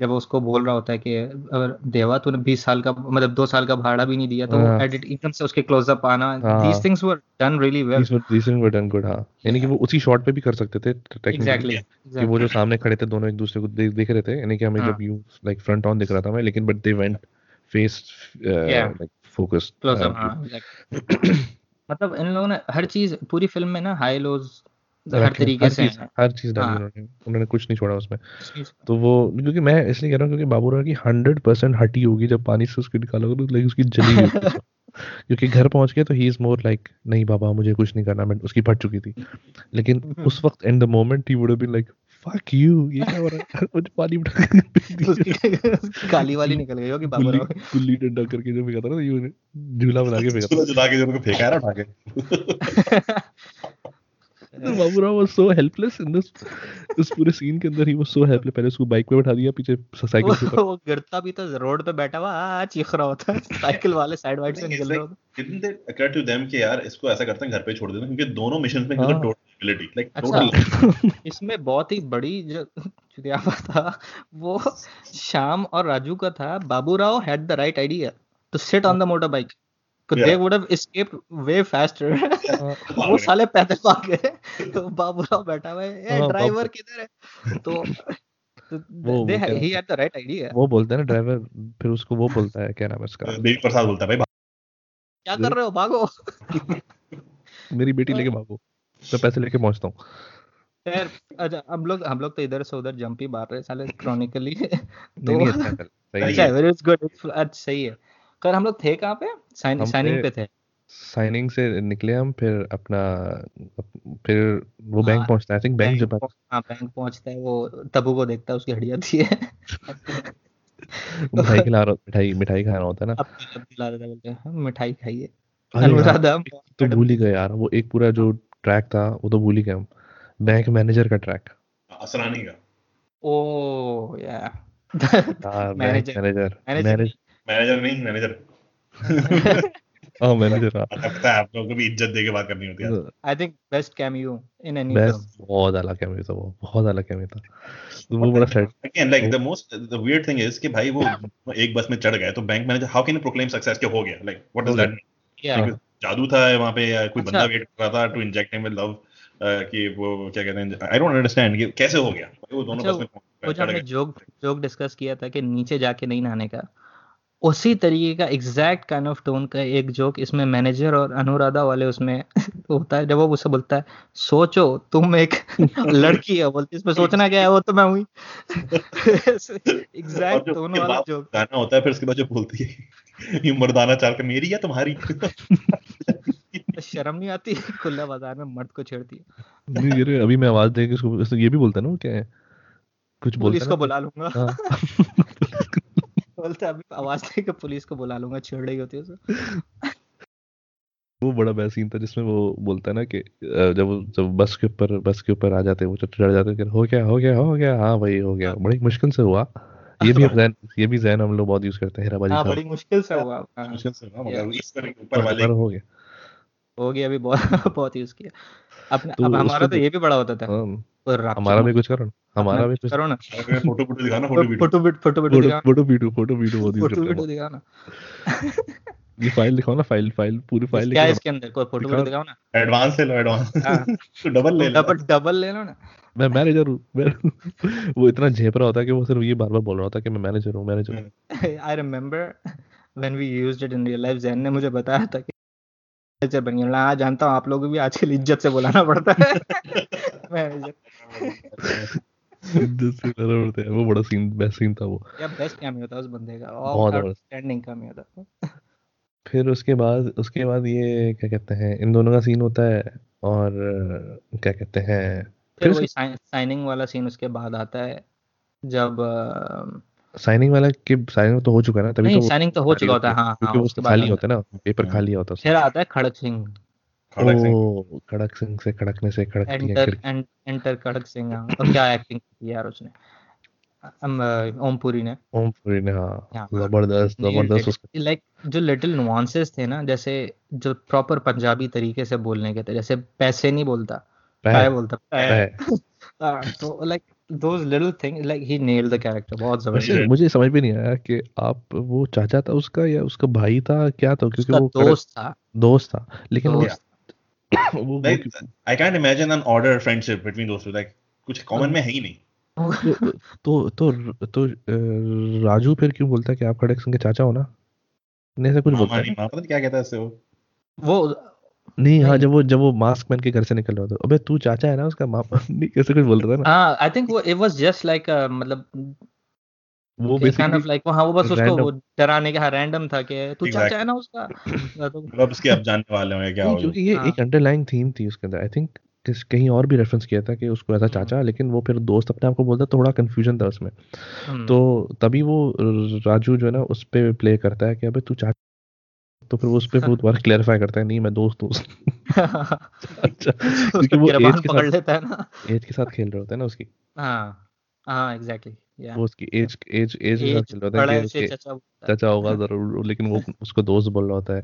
जब उसको बोल रहा होता है कि अगर देवा तूने 20 साल का मतलब दो साल का भाड़ा भी नहीं दिया तो हाँ। एडिट एकदम से उसके क्लोजअप आना हाँ। These things were done really well these things were done good हाँ यानी कि वो उसी शॉट पे भी कर सकते थे एग्जैक्टली कि वो जो सामने खड़े थे दोनों एक दूसरे को देख देख रहे थे यानी कि हमें हाँ। जब यू लाइक फ्रंट ऑन दिख रहा था मैं लेकिन but they went face like focused close up हाँ. मतलब इन लोगों ने हर चीज़ पूरी फ़िल्म में ना हाई लोज हर तरीके से हर चीज़ डाली हाँ। उन्होंने उन्होंने कुछ नहीं छोड़ा उसमें। तो वो क्योंकि मैं इसलिए कह रहा हूँ क्योंकि बाबू की हंड्रेड परसेंट हटी होगी जब पानी से उसको निकाला तो लाइक उसकी जली होगी। क्योंकि घर पहुँच गया तो ही इज़ मोर लाइक नहीं बाबा मुझे कुछ नहीं करना मैं उसकी फट चुकी थी। लेकिन उस वक्त in the moment he would been like fuck you ये क्या हो रहा है? मुझे पानी काली वाली निकल गई होगी बाबू गुल्ली डंडा करके जो फेंका था ना ये झूला बना के फेंका था। झूला के जो फेंका है ना उठा के। Babu Rao was so helpless in this इस पूरे सीन के अंदर ही वो सो हेल्पलेस पहले उसको बाइक पे बैठा दिया पीछे साइकिल के वो गिरता भी तो रोड पे बैठा हुआ चीख रहा होता है साइकिल वाले साइड वाइड से निकल रहे होते didn't it occur to कि यार इसको ऐसा करते हैं घर पे छोड़ देते हैं क्योंकि दोनों मिशन में हाँ। Total ability like. टोटल इसमें बहुत ही बड़ी जो चुतियापा था वो श्याम और राजू का था Babu Rao had the right idea to sit on the motor bike. They would have escaped way faster वो साले पैदल भाग गए। तो बाबू राव बैठा हुआ है हाँ, ड्राइवर किधर है? तो वो- दे वो ही। हैड द राइट आइडिया वो बोलता है ना ड्राइवर फिर उसको वो बोलता है क्या नाम है उसका? देवी प्रसाद बोलता है भाई क्या कर रहे हो? भागो। मेरी बेटी लेके भागो। मैं पैसे लेके पहुँचता हूँ। खैर अच्छा हम लोग हम लोग तो इधर से उधर जंप ही मार रहे हैं साले क्रॉनिकली नहीं अच्छा सही अच्छा है वेरी गुड अच्छा सही है। कर हम लोग थे कहाँ पे? साइन साइनिंग पे थे। साइनिंग से निकले हम फिर अपना फिर वो हाँ, बैंक पहुँचता है। आई थिंक बैंक जब हाँ बैंक पहुँचता है वो तबू को देखता है उसकी हड्डी आती है। मिठाई खिला रहा मिठाई मिठाई खा रहा होता है ना। अब अब दिला देता बोलते हैं "हाँ, मिठाई खाइए। अनुराधा तो भूल ही गए यार वो एक पूरा जो ट्रैक था वो तो भूल ही गए हम। बैंक मैनेजर का ट्रैक असरानी का। ओ या। Manager. मैनेजर मैनेजर नहीं मैनेजर हाँ हाँ पता पता है आप लोगों को भी इज़्ज़त दे के बात करनी होती है। I think best cameo in any film best बहुत अलग कैमियो था वो बहुत अलग कैमियो था। तो वो बड़ा set again like the most the weird thing is कि भाई वो एक बस में चढ़ गए तो bank manager how can you proclaim success के हो गया? लाइक व्हाट डज दैट या जादू था वहाँ पे या कोई अच्छा। बंदा वेट कर रहा था to inject him with love कि वो क्या कहते हैं आई डोंट अंडरस्टैंड कि कैसे हो गया? वो दोनों अच्छा, बस में वो जो हमने जोक जोक डिस्कस किया था कि नीचे जाके नहीं नहाने का। उसी तरीके का एग्जैक्ट काइंड ऑफ़ टोन का एक जोक इसमें मैनेजर और अनुराधा वाले उसमें होता है जब वो उससे बोलता है सोचो तुम एक लड़की है बोलती इसमें सोचना क्या है वो तो मैं हुई एग्जैक्ट टोन वाला जोक गाना होता है फिर उसके बाद जो बोलती है ये मर्दाना चाल का मेरी या तुम्हारी? शर्म नहीं आती खुला बाज़ार में मर्द को छेड़ती है। अभी मैं आवाज़ दे के उसको ये भी बोलता है ना क्या है? कुछ बोलता पुलिस है को बुला लूँगा। हाँ। बोलता अभी आवाज़ दे के पुलिस को बुला लूँगा छेड़ रही होती है वो बड़ा बेस्ट सीन था जिसमें वो बोलता है ना कि जब जब बस के ऊपर बस के ऊपर आ जाते हैं वो चढ़ जाते हैं कि हो गया हो गया हो गया हाँ भाई हो गया। बड़ी मुश्किल से हुआ। ये भी जैन ये भी जैन हम लोग बहुत यूज़ करते हैं हीराबाजी हाँ बड़ी मुश्किल से हुआ हाँ, मुश्किल से Yeah. मगर इस पर ऊपर वाले हो गया। हो गया अभी बहुत बहुत यूज़ किया। अपने तो अब हमारा तो ये भी बड़ा होता था। हाँ, हमारा भी कुछ करो ना। हमारा भी कुछ करो ना। फ़ोटो फ़ोटो दिखाना photo video photo video photo video photo photo video photo video photo video हैं। दिखा ना ये फ़ाइल दिखाओ ना फ़ाइल फ़ाइल पूरी फ़ाइल क्या इसके अंदर? कोई फ़ोटो वीडियो दिखाओ। ना। एडवांस ले लो एडवांस हाँ। तो डबल ले लो। डबल डबल ले लो ना। मैं मैनेजर हूँ मैं- वो इतना झेप रहा होता है कि वो सिर्फ़ ये बार बार बोल रहा होता है कि मैं मैनेजर हूँ मैनेजर हूँ। I remember when we used it in real life Jain ने मुझे बताया था कि मैनेजर बन गया। हाँ जानता हूँ आप लोगों को भी आजकल इज़्ज़त से बुलाना पड़ता है। मैनेजर जिससे हैं वो बड़ा सीन बेस्ट सीन था वो क्या बेस्ट कैमियो था उस बंदे का बहुत आउटस्टैंडिंग कैमियो था फिर उसके बाद उसके बाद ये क्या कहते हैं इन दोनों का सीन होता है और क्या कहते हैं फिर वही साइनिंग वाला सीन उसके बाद आता है जब साइनिंग वाला कि साइनिंग तो हो चुका है ना तभी तो साइनिंग तो हो चुका होता है हाँ हाँ उसके खाली होता है ना पेपर। खाली होता है फिर आता है खड़क सिंह खड़क सिंह। खड़क सिंह से खड़कने से खड़कती है एंटर एंटर खड़क सिंह हाँ। और क्या एक्टिंग की यार उसने? ओमपुरी ने। ओम पुरी ने हाँ। ज़बरदस्त ज़बरदस्त उसका। लाइक जो लिटिल नुआंसेस थे ना जैसे जो प्रॉपर पंजाबी तरीके से बोलने के थे जैसे पैसे नहीं बोलता पैसे बोलता पैसे हाँ, तो like those little things like he nailed the character बहुत ज़बरदस्त। मुझे समझ भी नहीं आया कि आप वो चाचा था उसका या उसका भाई था क्या था? क्योंकि वो दोस्त था। दोस्त था। लेकिन दोस्त वो वो Like, क्यों- I can't imagine an order friendendship between those two. Like, कुछ कॉमन में है ही नहीं। तो तो तो तो राजू फिर क्यों बोलता है कि आप खड़क सिंह के चाचा हो ना? नहीं ऐसा कुछ बोलता है? नहीं पता नहीं क्या कहता है इससे वो। वो नहीं हाँ जब वो जब वो मास्क पहन के घर से निकल रहा था अबे तू चाचा है ना उसका? मामा नहीं कैसे कुछ बोल रहा था ना? हाँ आई थिंक वो इट वाज जस्ट लाइक मतलब वो काइंड ऑफ़ बेसिकली लाइक हाँ वो बस उसको वो डराने का रैंडम था कि तू चाचा Exactly. है ना उसका तो मतलब उसके अब जानने वाले होंगे क्या होगा? क्योंकि ये हाँ। एक अंडरलाइंग थीम थी उसके अंदर। आई थिंक किस कहीं और भी रेफरेंस किया था कि उसको ऐसा चाचा लेकिन वो फिर दोस्त अपने आप को बोलता थोड़ा कंफ्यूजन था उसमें। हम्म, तो तभी वो राजू जो है ना उस पे प्ले करता है कि अबे तू चाचा तो फिर वो उस पे वो दोबारा क्लैरिफाई करता है नहीं मैं दोस्त हूँ। अच्छा क्योंकि वो एज के साथ लेता है ना। एज के साथ खेल रहे होते हैं ना उसकी। हाँ हाँ एग्जैक्टली वो उसकी एज एज एज के साथ खेल रहे हैं कि से उसके चाचा चाचा होगा ज़रूर लेकिन वो उसको दोस्त बोल रहा होता है।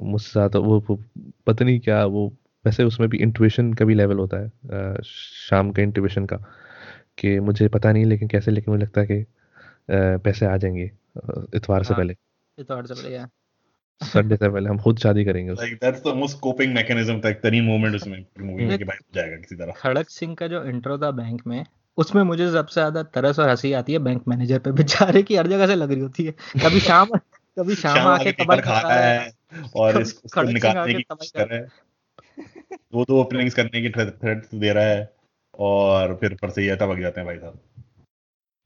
मुझसे ज़्यादा वो, वो पता नहीं क्या वो वैसे उसमें भी इंट्यूशन का भी लेवल होता है शाम के इंट्यूशन का कि मुझे पता नहीं लेकिन कैसे लेकिन मुझे लगता है कि पैसे आ जाएँगे इतवार से हाँ। पहले। हर जगह या संडे से पहले हम खुद शादी करेंगे Like, that's the most coping mechanism था एक तरीन मोमेंट उसमें मूवी में कि भाई जाएगा किसी तरह। खड़क सिंह का जो इंट्रो था बैंक में उसमें मुझे सबसे ज़्यादा तरस और हँसी आती है बैंक मैनेजर पे। बेचारे की हर जगह से लग रही होती है। कभी शाम कभी शाम शाम आके पेपर खा रहा है। और खड़क इस- उसको निकालने की कोशिश कर रहा है। दो दो ओपनिंग्स करने की थ्रेट दे रहा है और फिर पर से ही टपक जाते हैं भाई साहब।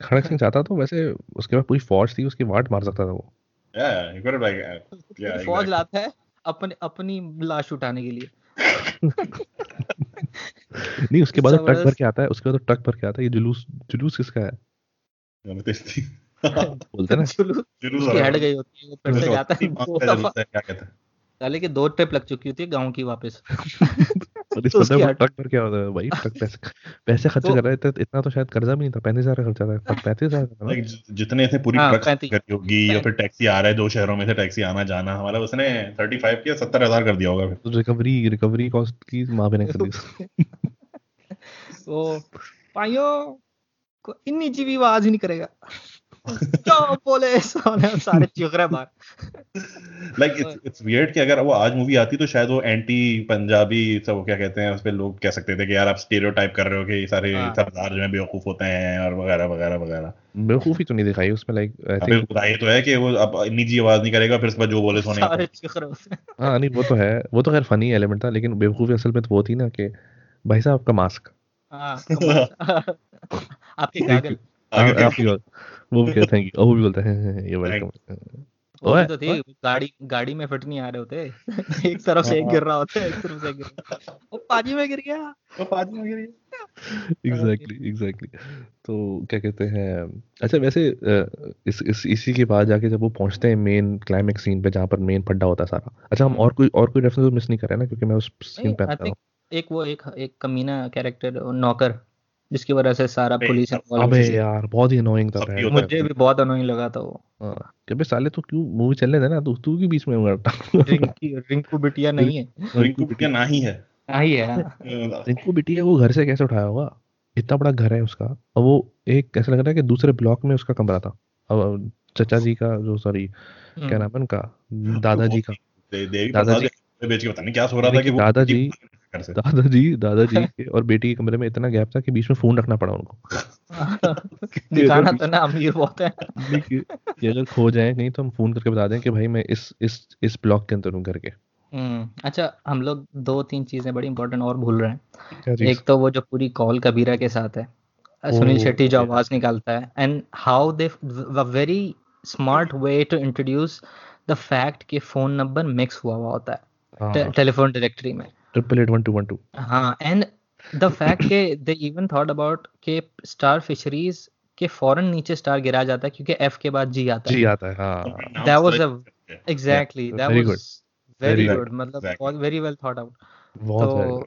खड़क सिंह चाहता तो वैसे उसके बाद पूरी फौज थी उसकी वाट मार सकता था वो। फौज लाता है अपने अपनी लाश उठाने के लिए। नहीं उसके बाद तो ट्रक भर क्या के आता है उसके बाद तो ट्रक भर के आता है ये जुलूस जुलूस किसका है? बोलते हैं ना। जुलूस जुलूस हेड गई होती है वो फिर से जाता है। दो क्या कहता है। साले के दो ट्रिप लग चुकी होती है गाँव की वापस। और इस तो बंदे को ट्रक भर के आता है भाई ट्रक पैसे पैसे खर्च तो- कर रहे थे इतना तो शायद कर्जा भी नहीं था पैंतीस हज़ार खर्चा था पैंतीस हज़ार जितने थे पूरी हाँ, ट्रक करी होगी या फिर टैक्सी आ रहा है दो शहरों में से टैक्सी आना जाना हमारा उसने 35 किया 70 हज़ार कर दिया होगा तो रिकवरी रिकवरी कॉस्ट की माँ भी नहीं कर दी। तो पाइयो को इन्नी जीवी आवाज़ ही नहीं करेगा। सारे सारे रहे बाहर लाइक इट्स इट्स वियर्ड कि अगर वो आज मूवी आती तो शायद वो एंटी पंजाबी सब क्या कहते हैं उस पे लोग कह सकते थे कि यार आप स्टीरियोटाइप कर रहे हो कि सारे हाँ। सरदार जो है बेवकूफ़ होते हैं और वगैरह वगैरह वगैरह। बेवकूफ़ी तो नहीं दिखाई उसमें लाइक आई तो है कि वो अब निजी आवाज़ नहीं करेगा फिर उसके बाद जो बोले सोने हैं। नहीं वो तो है वो तो खैर फनी एलिमेंट था लेकिन बेवकूफ़ी असल में तो वो थी ना कि भाई साहब आपका मास्क हाँ। आपके गागल वो भी कहते हैं कि वो भी बोलता है ये वेलकम वो भी तो थी गाड़ी गाड़ी में फिट नहीं आ रहे होते। एक तरफ़ से एक गिर रहा होता है एक तरफ़ से गिर है। वो पाजी में गिर गया। वो पाँच में गिरी एग्जैक्टली एग्जैक्टली तो क्या कहते हैं अच्छा वैसे इस, इस इसी के बाद जाके जब वो पहुँचते हैं मेन क्लाइमेक्स सीन पे जहाँ पर मेन फड्डा होता है सारा। अच्छा हम। और कोई और कोई रेफरेंस मिस नहीं कर रहे ना क्योंकि मैं उस सीन पे आता हूँ। एक वो एक एक कमीना कैरेक्टर नौकर। जिसकी वजह से सारा पुलिस अबे यार बहुत ही अनोइंग था ही है। मुझे भी बहुत अनोइंग लगा था वो। हाँ साले तू क्यों मूवी चलने देना तू तू क्यों बीच में उंगलता रिंकी रिंकू बिटिया नहीं है। रिंकू बिटिया ना ही है। नहीं है हाँ। रिंकू बिटिया को घर से कैसे उठाया होगा? इतना बड़ा घर है उसका। और वो एक कैसा लग रहा है कि दूसरे ब्लॉक में उसका कमरा था। अब चचा जी का जो सॉरी क्या हम्म। नाम है उनका? दादाजी का। दादाजी- बेच के पता नहीं क्या सो रहा था कि वो दादाजी घर से। दादाजी दादाजी और बेटी के कमरे में इतना गैप था कि बीच में फ़ोन रखना पड़ा उनको। दिखाना तो ना अमीर बहुत है। कि कि अगर खो जाए नहीं तो हम फ़ोन करके बता दें कि भाई मैं इस इस इस ब्लॉक के अंदर हूँ घर के। हम्म, अच्छा हम लोग दो तीन चीज़ें बड़ी इंपॉर्टेंट और भूल रहे हैं। एक तो वो जो पूरी कॉल कबीरा के साथ है सुनील शेट्टी जो आवाज़ निकालता है and how they very smart way to introduce the fact कि फ़ोन नंबर मिक्स हुआ हुआ होता है हाँ। टेलीफोन डायरेक्टरी में। Triple eight one two one two हाँ एंड द फैक्ट के दे इवन थॉट अबाउट के स्टार फिशरीज के फ़ौरन नीचे स्टार गिरा जाता है क्योंकि एफ़ के बाद जी आता जी है आता है हाँ That was a- exactly that very was very Very good मतलब बहुत वेरी वेल थॉट आउट तो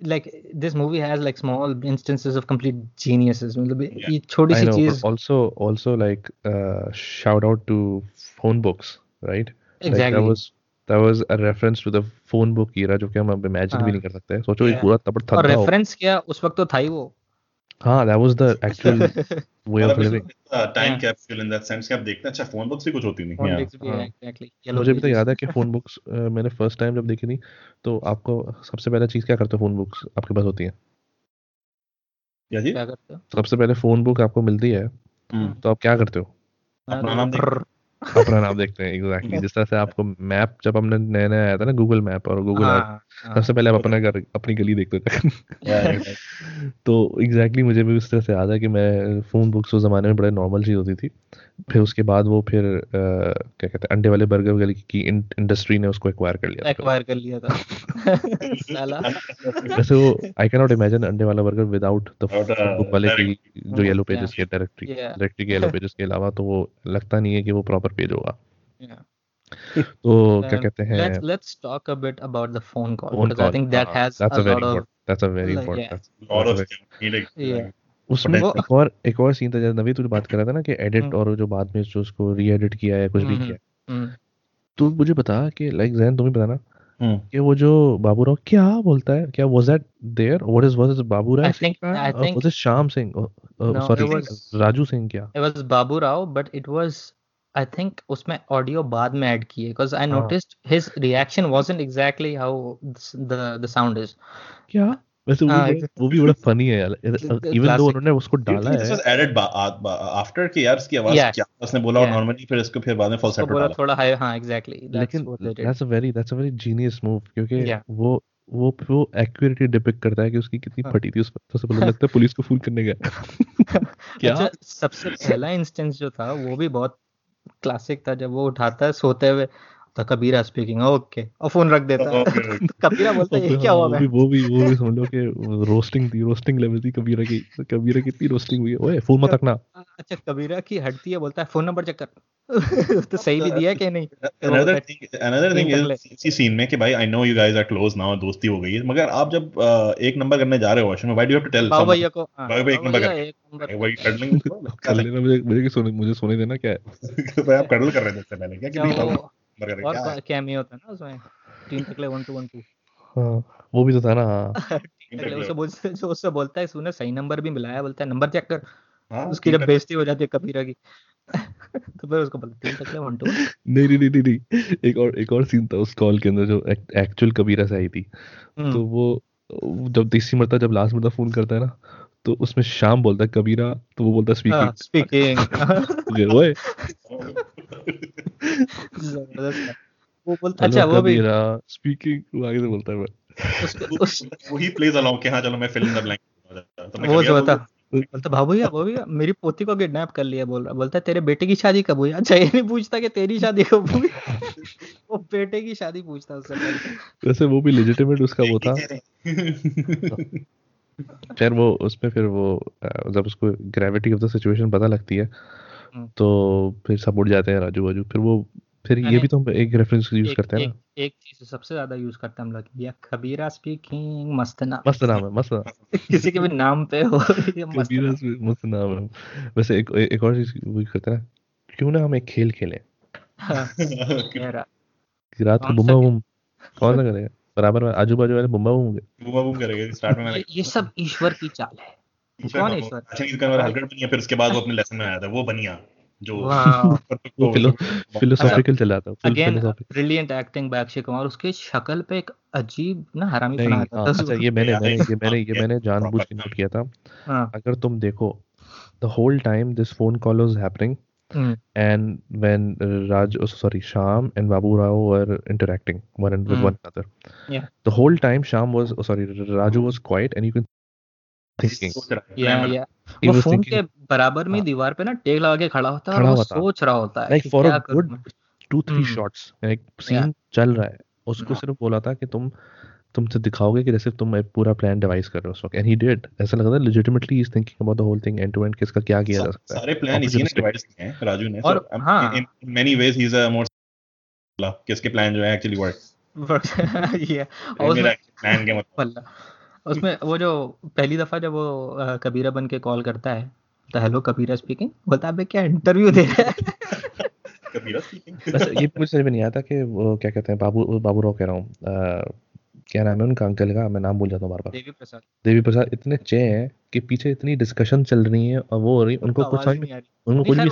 like this movie has like small instances of complete geniuses मतलब ये छोटी सी चीज़ also also like uh, shout out to phone books, right? exactly Like that was that was a reference to the phone book era जो कि हम अब imagine भी हाँ। नहीं कर सकते। सोचो एक पूरा तबड़ और थद्दा हो। रेफरेंस क्या उस वक्त तो था ही वो। हाँ that was the actual way of living time Yeah. Capsule in that sense कि आप देखते हैं अच्छा फ़ोन बुक्स भी कुछ होती नहीं। हाँ। है एग्जैक्टली मुझे भी तो याद है कि फ़ोन बुक्स मैंने फ़र्स्ट टाइम जब देखी थी तो आपको सबसे पहले चीज़ क्या करते हो फ़ोन बुक्स आपके पास होती है? जी क्या करते हो? सबसे पहले फ़ोन बुक आपको मिलती है हम्म, तो आप क्या करते हो? अपना नाम। अपना नाम देखते हैं एग्जैक्टली जिस तरह से आपको मैप जब हमने नया नया आया था ना गूगल मैप और गूगल मैप अर्थ हाँ, सबसे पहले आप अपना घर अपनी गली देखते थे। तो एग्जैक्टली exactly मुझे भी उस तरह से याद है कि मैं फ़ोन बुक्स उस ज़माने में बड़े नॉर्मल चीज़ होती थी। फिर उसके बाद वो फिर अ, क्या कहते हैं अंडे वाले बर्गर वाली की इंडस्ट्री ने उसको एक्वायर कर लिया एक्वायर कर लिया था। साला वैसे वो आई कैन नॉट इमेजिन अंडे वाला burger without the uh, book वाले की जो येलो पेजेस की डायरेक्टरी डायरेक्टरी के येलो पेजेस के अलावा तो वो लगता नहीं है कि वो प्रॉपर पेज होगा। तो क्या Um, कहते हैं let's let's talk a bit about the phone call phone because I call, think that हाँ, has that's a a very lot of उसमें एक और एक और सीन था जैसे नवी तू बात कर रहा था ना कि एडिट हम्म। और जो बाद में जो उसको री एडिट किया है कुछ भी हम्म, किया है हम्म, तो मुझे बता कि लाइक जैन तुम्हें पता ना हम्म, कि वो जो बाबूराव क्या बोलता है क्या was that there what is was Baburao I think- I think- was it Shyam Singh sorry Raju Singh क्या was Babu Rao, but it was I think उसमें ऑडियो बाद में ऐड किए because I हाँ। noticed his reaction wasn't exactly how this- the the sound is. क्या वैसे वो हाँ, भी वो भी बड़ा फनी है यार। इवन दो उन्होंने उसको डाला है। was added ba- आ- कि यार इसकी आवाज़. क्या उसने बोला और Yeah. नॉर्मली फिर इसको फिर बाद में उसको बोला डाला। थोड़ा हाई हाँ that's लेकिन. That's a very that's a very genius move क्योंकि वो वो वो एक्यूरेटली डिपिक्ट करता है कि उसकी कितनी हाँ। फटी थी उस वक्त। तो सबसे पहले लगता है पुलिस को फ़ोन करने गया। क्या? अच्छा सबसे पहला इंस्टेंस जो था वो भी बहुत क्लासिक था जब वो उठाता है सोते हुए तो कबीरा स्पीकिंग ओके और फ़ोन रख देता है. तो कबीरा बोलता है ये हाँ, क्या हुआ वो भी मैं वो भी वो भी समझ लो कि रोस्टिंग थी रोस्टिंग लेवल थी कबीरा की कबीरा कितनी रोस्टिंग हुई है। ओए फ़ोन मत रखना। अच्छा कबीरा की हटती है बोलता है फ़ोन नंबर चेक कर। तो सही भी दिया कि नहीं? Thing another thing तीन is इसी सीन में कि भाई I know you guys are close now दोस्ती हो गई है मगर आप जब एक नंबर करने जा रहे हो वॉशरूम में why do you have to tell Babu भैया को हाँ, बाबू भैया एक नंबर कर- वही कडलिंग कर। लेना मुझे मुझे क्या सोने मुझे सोने देना क्या है? भाई आप कडल कर रहे थे पहले क्या कि और कैमियो होता है ना उसमें तीन तकले वन टू वन टू। हाँ वो भी तो था ना हाँ। तकले उसे बोल जो उससे बोलता है तूने सही नंबर भी मिलाया बोलता है नंबर चेक कर। हाँ, उसकी जब बेइज्जती हो जाती है कबीरा की तो फिर उसको बोलता तीन तकले वन टू नहीं नहीं नहीं नहीं। एक और एक और सीन था उस कॉल के अंदर जो एक्चुअल कबीरा से आई थी। हम्म। तो वो वो जब तीसरी मरता जब लास्ट मरता फ़ोन करता है ना तो उसमें शाम बोलता है कबीरा तो वो बोलता है हाँ, स्पीकिंग। स्पीकिंग ओए वो बोलता अच्छा वो भी कबीरा स्पीकिंग वो आगे से बोलता है उस वही प्लेज अलोंग कि हाँ चलो मैं द ब्लैंक तो वो जो बोलता था बोलता भाभू भैया भाभू भैया मेरी पोती को किडनैप कर लिया बोल रहा बोलता है तेरे बेटे की शादी कब हुई? अच्छा ये नहीं पूछता कि तेरी शादी कब हुई। वो बेटे की शादी पूछता उससे वैसे वो भी लेजिटिमेट उसका वो था। खैर वो उसमें फिर वो जब उसको ग्रेविटी ऑफ़ द सिचुएशन पता लगती है हम्म। तो फिर सब उड़ जाते हैं राजू बाजू। फिर वो फिर ये भी तो हम एक रेफरेंस यूज़ करते हैं एक ना। एक चीज़ सबसे ज़्यादा यूज़ करते हैं हम लोग या खबीरा स्पीकिंग मस्त नाम। मस्त नाम है मस्त किसी के भी नाम पे हो कबीरा। मस्त नाम है। वैसे एक एक और चीज़ वो करते हैं क्यों ना हम एक खेल खेलें? हाँ, मेरा। रात को सा बुम कौन सा करेगा? बराबर में आजू बाजू वाले बुम्बा बुम होंगे। बूमा करेगा स्टार्ट में मैंने ये, सब ईश्वर की चाल है। कौन है ईश्वर? अच्छा इसका मेरा हलकट बनिया फिर उसके बाद वो अपने लेसन में आया था वो बनिया जो फिलोसॉफिकल चला था again brilliant acting by Akshay Kumar उसके शक्ल पे एक अजीब ना हरामी नहीं बना हाँ, था अच्छा ये मैंने मैंने ये मैंने ये मैंने जानबूझ के नोट किया था। हाँ। अगर तुम देखो the whole time this phone call was happening hmm, and when uh, Raj, oh, sorry, Sham and Babu Rao were interacting one and with Hmm. one another. Yeah. The whole time Sham was, oh, sorry, Raju was quiet and you can thinking. या या वो फ़ोन के बराबर में हाँ। दीवार पे ना टेक लगा के खड़ा होता है और वो सोच रहा होता है Like कि for a क्या करूँ good मैं। two three Hmm. shots like scene चल रहा है उसको हाँ। सिर्फ़ बोला था कि तुम तुमसे दिखाओगे कि जैसे तुम एक पूरा प्लान डिवाइस कर रहे हो उस वक्त। एंड ही डिड ऐसा लग रहा था legitimately he is thinking about the whole thing end to end किसका क्या किया जा सकता है। सारे प्लान इसी ने. डिवाइड किए हैं राजू ने। और so, हाँ। in many ways he is a more किसके प्लान जो है एक्चुअली वर्क ये और मेरा उसमें प्लान के मतलब। उसमें वो जो पहली दफ़ा जब वो कबीरा बन के कॉल करता है तो हेलो कबीरा स्पीकिंग बोलता है "अबे क्या इंटरव्यू दे रहा है? कबीरा स्पीकिंग बस ये मुझे समझ में नहीं आता कि वो क्या कहते हैं बाबू बाबू राव कह रहा हूँ क्या नाम है उनका अंकल का? मैं नाम भूल जाता हूँ बार बार। देवी प्रसाद। देवी प्रसाद इतने चे हैं कि पीछे इतनी डिस्कशन चल रही है और वो हो रही उनको कुछ समझ में उनको कुछ भी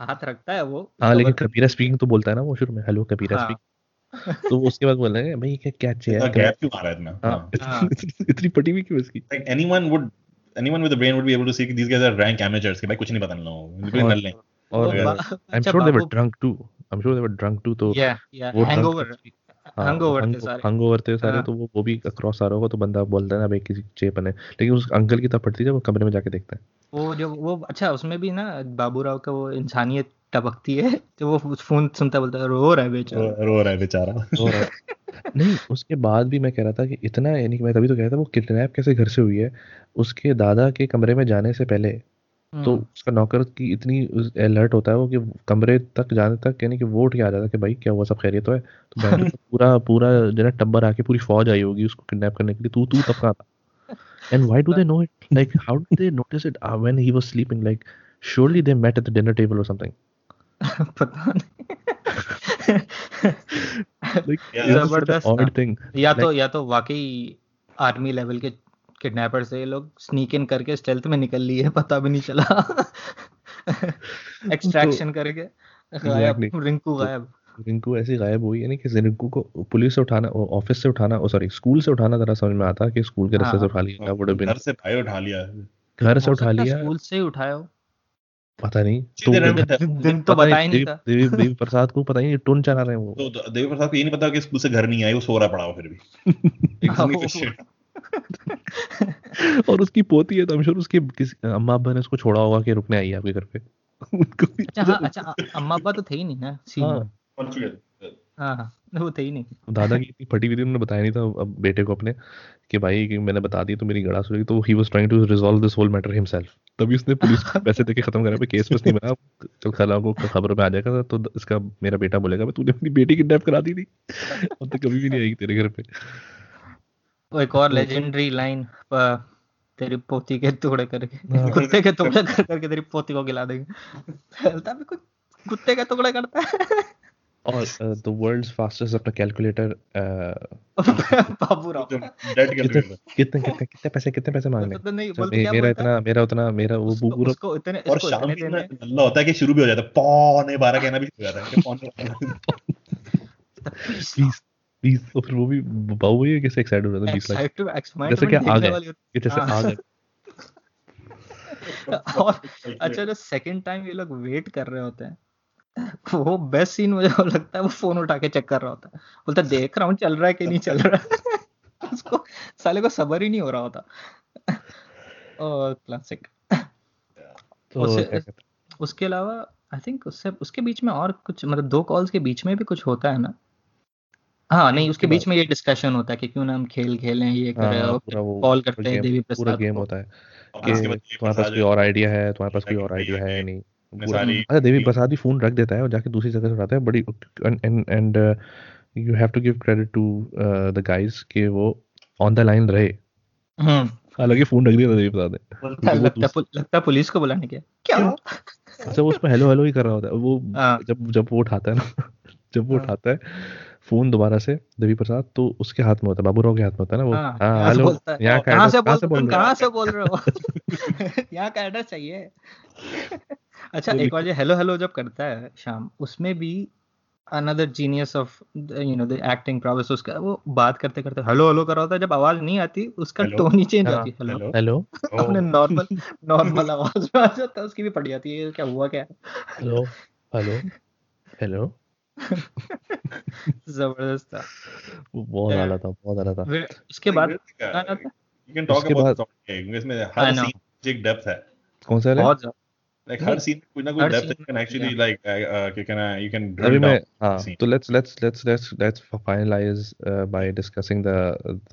हाथ रखता है वो हाँ लेकिन कबीरा स्पीकिंग तो बोलता है ना वो शुरू में हेलो कबीरा हाँ। स्पीकिंग तो उसके बाद बोल रहे हैं भाई क्या क्या चे है गैप क्यों आ रहा है इतना? हाँ हाँ। हाँ। इतनी- पटी हुई क्यों इसकी like anyone would anyone with a brain would be able to see कि guys are rank amateurs कि भाई कुछ नहीं पता इन लोगों को। बिल्कुल और- बा- I am sure they were drunk too I am sure they were drunk too तो या या drunk हैंगओवर हाँ थे सारे। हंगओवर थे सारे हाँ। तो वो वो भी अक्रॉस आ रहा होगा तो बंदा बोलता है ना भाई किसी चेप बने। लेकिन उस अंकल की तब पड़ती है वो कमरे में जाके देखता है। वो जो वो अच्छा उसमें भी ना बाबूराव का वो इंसानियत टपकती है तो वो फ़ोन सुनता बोलता है रो रहा है बेचारा। रो रो रहा है बेचारा। और नहीं उसके बाद भी मैं कह रहा था कि इतना यानी कि मैं तभी तो कह रहा था वो किडनैप कैसे घर से हुई है उसके दादा के कमरे में जाने से पहले तो हम्म, उसका नौकर की इतनी अलर्ट होता है वो कि कमरे तक जाने तक यानी कि वो उठ के आ जाता है कि भाई क्या हुआ सब खैरियत तो है? तो तो पूरा पूरा जो है टब्बर आके पूरी फौज आई होगी उसको किडनैप करने के लिए। तू तू तब कहाँ था? And why do they know it like how do they notice it when he was sleeping like surely they met at the dinner table or something. पता नहीं। Like Yeah, ज़बरदस्त odd thing. या तो या तो वाकई आर्मी लेवल के किडनैपर से ये लोग स्नीक इन करके स्टेल्थ में निकल लिए पता भी नहीं चला। एक्सट्रैक्शन तो, करके। गायब रिंकू तो- गायब। रिंकू ऐसी गायब हुई यानी कि रिंकू को पुलिस से उठाना ऑफ़िस से उठाना सॉरी स्कूल से उठाना जरा समझ में आता कि स्कूल के रास्ते से हाँ। उठा लिया वुड हैव बीन घर से भाई उठा लिया। घर से उठा लिया। स्कूल से ही उठाया पता नहीं तो रन दिन तो पता ही नहीं देवी था। देवी देवी प्रसाद को पता ही नहीं टोन चला रहे हैं वो। तो देवी प्रसाद को ये नहीं पता कि स्कूल से घर नहीं आई वो सो रहा पड़ा हो फिर भी। और उसकी पोती है तो sure उसके किस अम्मा अब्बा ने उसको छोड़ा होगा कि रुकने आई है आपके घर पे। उनको भी अच्छा हाँ अच्छा अम्मा अब्बा तो थे ही नहीं ना हाँ। हाँ हाँ वो थे ही नहीं। दादा की इतनी फटी हुई थी उन्होंने बताया नहीं था अब बेटे को अपने कि भाई कि मैंने बता दी तो मेरी गड़ा सुनेगी तो he was trying to resolve this whole matter himself तभी उसने पुलिस को पैसे देके खत्म करा केस बस नहीं बना चल खला को खबर में आ जाएगा तो इसका मेरा बेटा बोलेगा तूने अपनी बेटी किडनैप करा दी थी। अब तो कभी भी नहीं आएगी तेरे घर पे। वो एक और तो- लेजेंडरी लाइन तेरी पोती के टुकड़े करके। हाँ। कुत्ते के टुकड़े कर करके तेरी पोती को खिला देंगे। चलता भी कुछ कुत्ते के टुकड़े करता है। और द वर्ल्ड्स फास्टेस्ट अपना कैलकुलेटर बाबू राव। तो कितने कितने कितने कितने पैसे कितने पैसे मांगने तो नहीं अच्छा, बोलते मे- क्या मेरा इतना मेरा उतना मेरा वो पूरा उसको इतने और शाम भी इतना अल्लाह होता है कि शुरू भी हो जाता है पौने बारह कहना भी हो जाता है। पौने प्लीज़ प्लीज़ तो फिर वो भी बाबू भैया कैसे एक्साइटेड हो रहा था 20 लाख जैसे कि आ गए। ये जैसे हाँ। आ गए और अच्छा जो सेकंड टाइम ये लोग वेट कर रहे होते हैं वो बेस्ट सीन मुझे लगता है वो फ़ोन उठा के चेक कर रहा होता है। बोलता है, देख रहा हूँ चल रहा है कि नहीं चल रहा है? उसको साले को सबर ही नहीं हो रहा होता। और क्लासिक तो क्या हैं? उसके अलावा आई थिंक उससे उसके बीच में और कुछ मतलब दो कॉल्स के बीच में भी कुछ होता है ना हाँ नहीं उसके बीच में ये डिस्कशन होता है कि क्यों ना हम खेल खेलें ये करें हाँ, और वो कॉल करते हैं देवी पूरा गेम होता है कि तुम्हारे पास कोई और आइडिया है तुम्हारे पास कोई और आइडिया है नहीं अच्छा देवी प्रसाद भी फ़ोन रख देता है और जाके दूसरी जगह से उठाता है बड़ी and and you have to give credit to the guys कि वो ऑन द लाइन रहे। हम्म। हालाँकि फ़ोन रख दिया था देवी प्रसाद ने। वो लगता है है पुलिस को बुलाने के क्या? अच्छा वो उसमें हेलो हेलो ही कर रहा होता है। वो हाँ। जब जब वो उठाता है ना जब वो हाँ। उठाता है फ़ोन दोबारा से देवी प्रसाद तो उसके हाथ में होता है बाबूराव के हाथ में होता है ना वो? हाँ, हाँ यहाँ से हेलो यहाँ का कहाँ से एड्रेस बोल कहाँ से बोल रहे हो? कहाँ से बोल रहे हो? यहाँ का एड्रेस चाहिए। अच्छा एक बार जो हेलो हेलो जब करता है शाम उसमें भी another genius of you know the acting process उसका वो बात करते करते हेलो हेलो कर रहा होता है जब आवाज़ नहीं आती उसका टोन ही चेंज हाँ, होती है हेलो। हेलो। हेलो। अपने नॉर्मल नॉर्मल आवाज़ में आ जाता है उसकी भी पड़ जाती है क्या हुआ क्या? हेलो। हेलो। हेलो। ज़बरदस्त था। वो बहुत yeah. था बहुत आला था। उसके बाद you can talk about song इसमें हर सीन एक डेप्थ है। कौन सा है बहुत लाइक हर सीन कोई ना कोई डेप्थ है can actually like you can you can drill down हाँ तो let's let's let's let's let's finalize by discussing the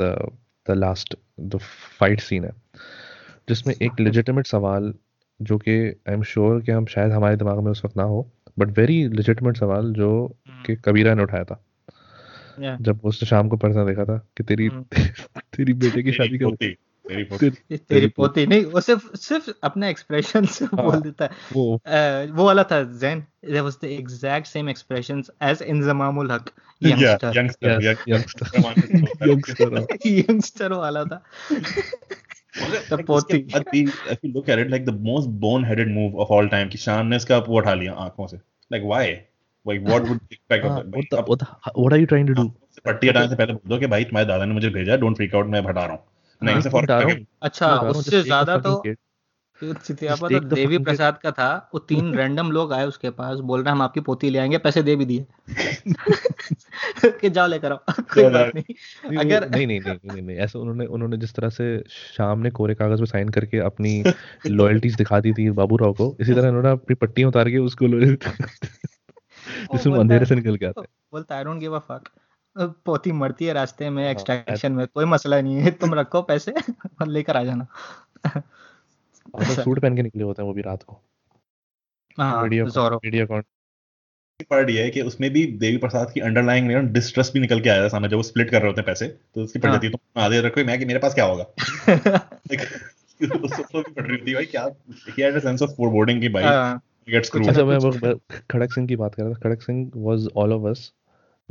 the the last the fight scene है। जिसमें एक लेजिटिमेट सवाल जो कि आई एम श्योर कि हम शायद हमारे दिमाग में उस वक्त ना हो। बट वेरी लिजिटमेट सवाल जो हम्म। कि कबीरा ने उठाया था। जब उसने शाम को पर्सा देखा था कि तेरी हम्म। तेरी बेटे की शादी होती तेरी पोती, नहीं वो सिर्फ़ सिर्फ़ अपने एक्सप्रेशन से हाँ, बोल देता है। वो। वाला था Jain there was the exact same expressions as Inzamam ul Haq youngster youngster youngster वाला था। The पोती उसके बाद भी, if you look at it, like the most boneheaded move of all time, कि शान ने इसका वो उठा लिया आँखों से. Like why? Like what would you expect of that? what the, what the, what are you trying to do पट्टी हटाने से पहले बोल दो कि भाई तुम्हारे दादा ने मुझे भेजा डोंट फ्रीक आउट मैं हटा रहा हूँ नहीं हाँ, से फॉर हूँ अच्छा हूँ उससे the ज़्यादा तो चितियापा तो देवी प्रसाद का था वो तीन रैंडम लोग आए उसके पास बोल रहे हम आपकी पोती ले आएँगे पैसे दे भी दिए। कि जाओ लेकर आओ कोई बात नहीं। अगर नहीं नहीं नहीं नहीं नहीं ऐसे उन्होंने उन्होंने जिस तरह से शाम ने कोरे कागज़ पे साइन करके अपनी लॉयल्टीज दिखा दी थी बाबू राव को इसी तरह उन्होंने अपनी पट्टियाँ उतार के उसको जिसमें अंधेरे से निकल के आते हैं। बोलता I don't give a fuck पोती मरती है रास्ते में हाँ, एक्सट्रैक्शन में कोई मसला नहीं है तुम रखो पैसे और लेकर आ जाना। और तो सूट पहन के निकले होते हैं वो भी रात को। हाँ वीडियो जोरो वीडियो अकाउंट पार्ट ये है कि उसमें भी देवी प्रसाद की अंडरलाइंग डिस्ट्रेस भी निकल के आया था सामने जब वो स्प्लिट कर रहे होते हैं पैसे तो उसकी पड़ हाँ। जाती है तुम आधे रखो मैं कि मेरे पास क्या होगा? पड़ रही थी भाई क्या कि भाई हाँ, अच्छा मैं वो- खड़क सिंह की बात कर रहा था Khadak Singh was all of us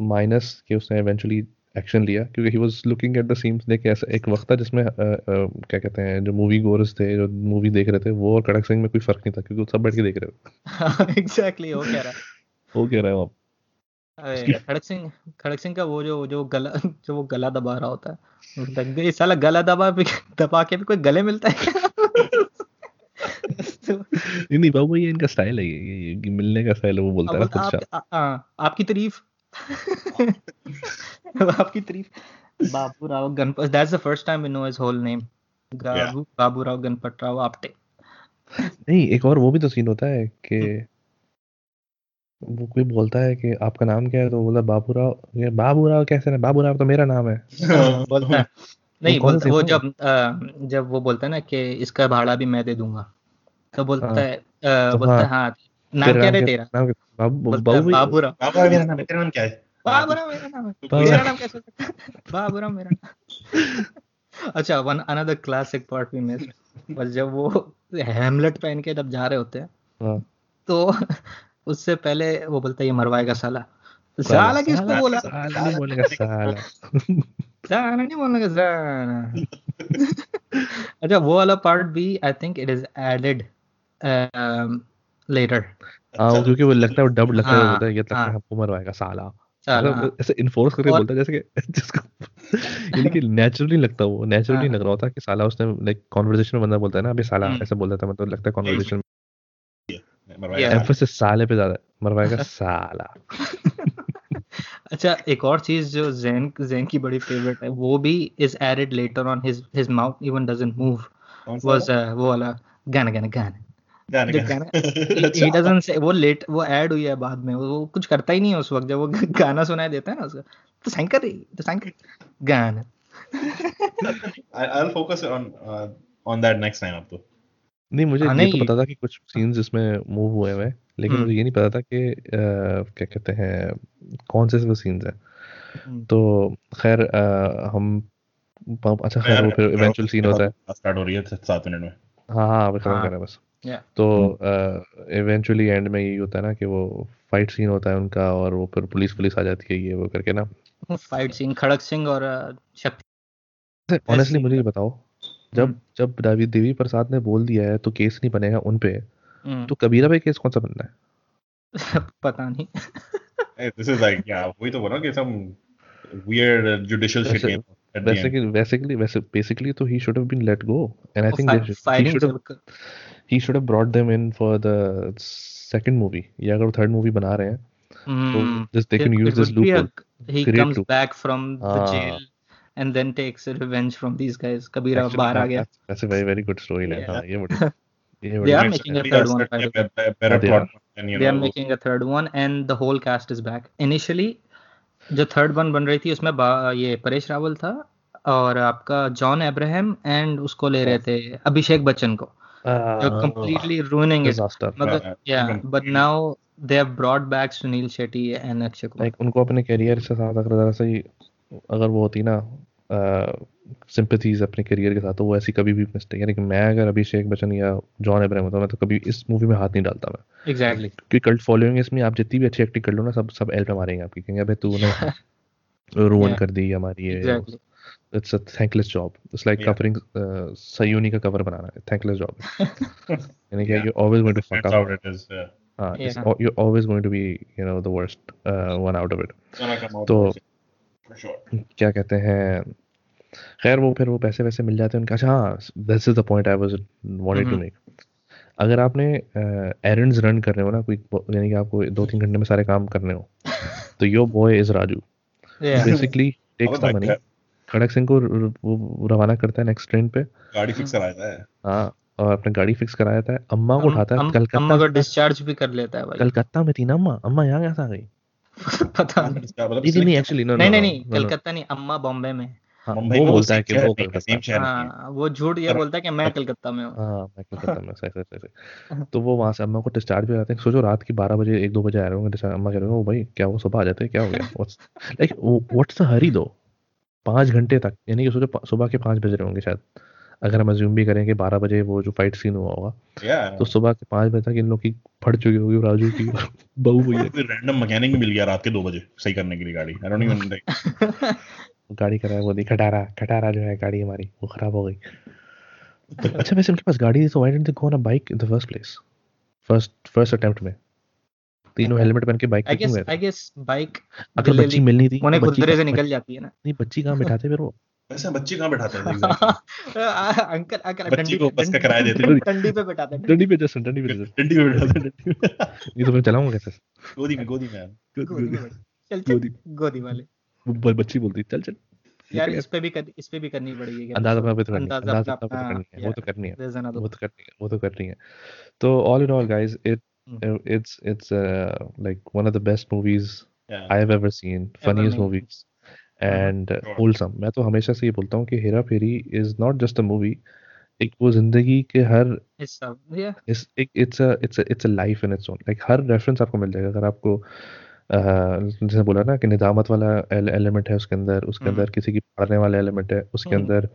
minus कि उसने इवेंचुअली एक्शन लिया क्योंकि he was looking at the seems देख ऐसा एक वक्त था जिसमें अ, अ, क्या कहते हैं जो मूवी गोर्स थे जो मूवी देख रहे थे वो और खड़क सिंह में कोई फ़र्क नहीं था क्योंकि वो सब बैठ के देख रहे थे। एग्जैक्टली वो कह रहा है। वो कह रहे हैं आप अरे, खड़क सिंह खड़क सिंह का वो जो जो गला जो वो गला दबा रहा होता है गई साला गला दबा दबा के भी कोई गले मिलता है नहीं नहीं बाबू ये इनका स्टाइल है ये, ये, ये मिलने का स्टाइल है वो बोलता है खुद आप, आ, आ, आपकी तारीफ़? आपकी तारीफ़। Babu Rao Ganpat that's the first time we know his whole name Babu Babu Rao Ganpat Rao Apte. नहीं एक और वो भी तो सीन होता है कि वो कोई बोलता है कि आपका नाम क्या है तो बोला बाबू राव ये बाबू राव कैसे है बाबू राव तो मेरा नाम है। बोलता है। नहीं सा बोलता वो जब जब वो बोलता है ना कि इसका भाड़ा भी मैं दे दूँगा। तो बोलता हाँ। है अ, बोलता है। हाँ नाम क्या है तेरा? नाम क्या- बाबू बोलता है बाबू बाबू राव बाबा मेरा नाम तेरा नाम क्या है? बाबू मेरा नाम है। मेरा नाम कैसे हो सकता है? बाबू राव मेरा नाम। अच्छा one another classic part we miss बस जब वो हेमलेट पहन के जब जा रहे होते हैं हाँ। तो उससे पहले वो बोलता है ये मरवाएगा साला। साला? किसको बोला? साला नहीं बोलेगा साला। साला नहीं बोलने का साला। अच्छा वो वाला पार्ट भी I think it is added later हाँ क्योंकि वो लगता है वो डब लगता है हाँ, बोलता है ये लगता है। हमको मरवाएगा साला मतलब ऐसे इन्फोर्स करके बोलता है जैसे कि जिसको यानी कि नेचुरली लगता है वो नेचुरली हाँ। लग रहा होता कि साला उसने लाइक कॉन्वर्सेशन में बंदा बोलता है ना अभी साला हम्म। ऐसे बोल देता मतलब लगता है कॉन्वर्सेशन Yeah. एम्फोसिस साले पे ज़्यादा मरवाएगा साला अच्छा एक और चीज़ जो जैन जैन की बड़ी फेवरेट है वो भी is added later on his his mouth even doesn't move was वो वाला गाना गाना गाना अच्छा। ही डजंट से वो लेट वो ऐड हुई है बाद में वो कुछ करता ही नहीं है उस वक्त जब वो गाना सुनाई देता है ना उसको तो साइन कर रही तो साइन कर गाना I, I'll focus on uh, on that next time अब तो नहीं मुझे हाँ, ये तो पता था कि कुछ सीन्स इसमें मूव हुए हुए लेकिन हम्म। मुझे ये नहीं पता था कि अ, क्या कहते हैं कौन से वो सीन्स हैं हम्म। तो खैर हम अच्छा खैर वो फिर इवेंचुअल सीन होता है स्टार्ट हो रही है सात मिनट में हाँ हाँ अभी खत्म हाँ। कर रहे हैं बस. तो इवेंचुअली एंड में यही होता है ना कि वो फाइट सीन होता है उनका और वो फिर पुलिस पुलिस आ जाती है ये वो करके ना। फाइट सिंह खड़क सिंह और शक्ति। ऑनेस्टली मुझे ये बताओ जब हम्म। जब देवी देवी प्रसाद ने बोल दिया है तो केस नहीं बनेगा उन पे? तो कबीरा पे केस कौन सा बनना है? पता नहीं। This is like yeah वही तो बोला कि some weird uh, judicial shit वैसे- came at the वैसे end. कि वैसे कि वैसे बेसिकली तो he should have been let go and I वो think phi- he should have he brought them in for the second movie या अगर थर्ड मूवी बना रहे हैं तो हम्म, this they it- use it this would a- he comes loop. back from the हाँ। jail and then takes revenge from these guys Kabira बाहर आ गया That's a very very good story line. Yeah. हाँ, ये बड़ी They are making a third one, by better, better they you they are know making a third one and the whole cast is back initially जो थर्ड वन बन रही थी उसमें ये परेश रावल था और आपका जॉन अब्राहम एंड उसको ले रहे थे अभिषेक बच्चन को जो Ah, completely ruining it. Disaster. मगर Yeah, yeah एकदम- but now they have brought back Sunil Shetty and Akshay Kumar. Like उनको अपने करियर से साथ अगर जरा सा अगर वो होती ना सिंपथीज अपने करियर के साथ तो वो ऐसी कभी भी मिस्टेक यानी कि मैं अगर अभिषेक बच्चन या जॉन एब्राहम होता मैं तो कभी इस मूवी में हाथ नहीं डालता मैं। Exactly exactly. क्योंकि कल्ट फॉलोइंग इसमें आप जितनी भी अच्छी एक्टिंग कर लो ना सब सब एल पे मारेंगे आपकी कहेंगे अबे तूने रोन Yeah. कर दी हमारी ये exactly it's a thankless job it's like covering सयूनी का कवर बनाना है थैंकलेस जॉब यानी कि you always going to fuck up it is. Yeah. हाँ. You always going to be you know the worst one out of it out तो- of it, for sure. क्या कहते हैं? खैर वो फिर वो पैसे वैसे मिल जाते हैं उनका। अच्छा हाँ this is the point I was wanted to. Make अगर आपने एरंड्स रन कर रहे हो ना कोई यानी कि आपको दो तीन घंटे में सारे काम करने हो तो your boy is Raju basically takes the money Khadak Singh को वो रवाना करता है नेक्स्ट ट्रेन पे। गाड़ी फिक्स कराया है हाँ और अपने गाड़ी फिक्स कराया था। अम्मा को उठाता है अम्मा कलकत्ता को डिस्चार्ज भी कर लेता है भाई। कलकत्ता में थी ना अम्मा? अम्मा यहाँ कैसे आ गई? पता नहीं। मतलब नहीं नहीं नहीं एक्चुअली नो नहीं नहीं नहीं कलकत्ता नहीं अम्मा बॉम्बे में। हाँ वो बोलता है कि वो कलकत्ता। है। हाँ वो झूठ ये बोलता है कि मैं कलकत्ता में हूँ। हाँ मैं कलकत्ता में सही सही सही तो वो वहाँ से अम्मा को डिस्चार्ज भी कराते हैं। सोचो रात की बारह बजे एक दो बजे आ रहे होंगे अम्मा कह रहे "ओ भाई क्या वो सुबह आ जाते हैं क्या हो गया? लाइक व्हाट्स द हरी दो पाँच घंटे तक यानी कि सोचो सुबह के पाँच बज रहे होंगे शायद। अगर हम अज्यूम भी करें कि बारह बजे वो जो फाइट सीन हुआ होगा Yeah. तो सुबह के पाँच बजे तक इन लोग की फट चुकी होगी राजू की बहू भैया फिर रैंडम मैकेनिक मिल गया रात के दो बजे सही करने के लिए गाड़ी। आई डोंट इवन गाड़ी कराया वो दी खटारा खटारा जो है गाड़ी हमारी वो खराब हो गई। अच्छा वैसे उनके पास गाड़ी थी तो why didn't they go on a bike in the first place first first attempt में। तीनों हेलमेट पहन के बाइक पे आई क्यों गेस गए आई गेस बाइक अगर बच्ची मिलनी थी। उन्हें तो खुदरे से निकल जाती है ना। नहीं बच्ची कहाँ बिठाते फिर वो? वैसे बच्चे कहाँ बैठाते हैं? अंकल अंकल बच्ची डंडी को बस का किराया देते हैं। डंडी पे बैठाते हैं। डंडी पे जस्ट डंडी पे जस्ट। डंडी पे बैठाते हैं। ये तो मैं चलाऊँगा कैसे? गोदी में गोदी में गोदी में चल चल गोदी। वाले। वो बच्ची बोलती चल चल यार इस पे भी कर, इस पे भी करनी पड़ेगी अंदाज़ा अपना तो अंदाज़ा अपना तो करनी है वो तो करनी है वो तो करनी है वो तो करनी है। तो all in all guys it. It's it's uh, like one of the best movies Yeah. I've ever seen funniest made. movies and uh, Sure. wholesome मैं तो हमेशा से ये बोलता हूँ कि हेरा फेरी is not just a movie एक वो ज़िंदगी के हर it's a, yeah इस एक it's a it's a it's a life in its own like हर रेफरेंस आपको मिल जाएगा अगर आपको अह, जैसे बोला ना कि निजामत वाला एलिमेंट है उसके अंदर उसके हम्म। अंदर किसी की मारने वाला एलिमेंट है उसके हम्म। अंदर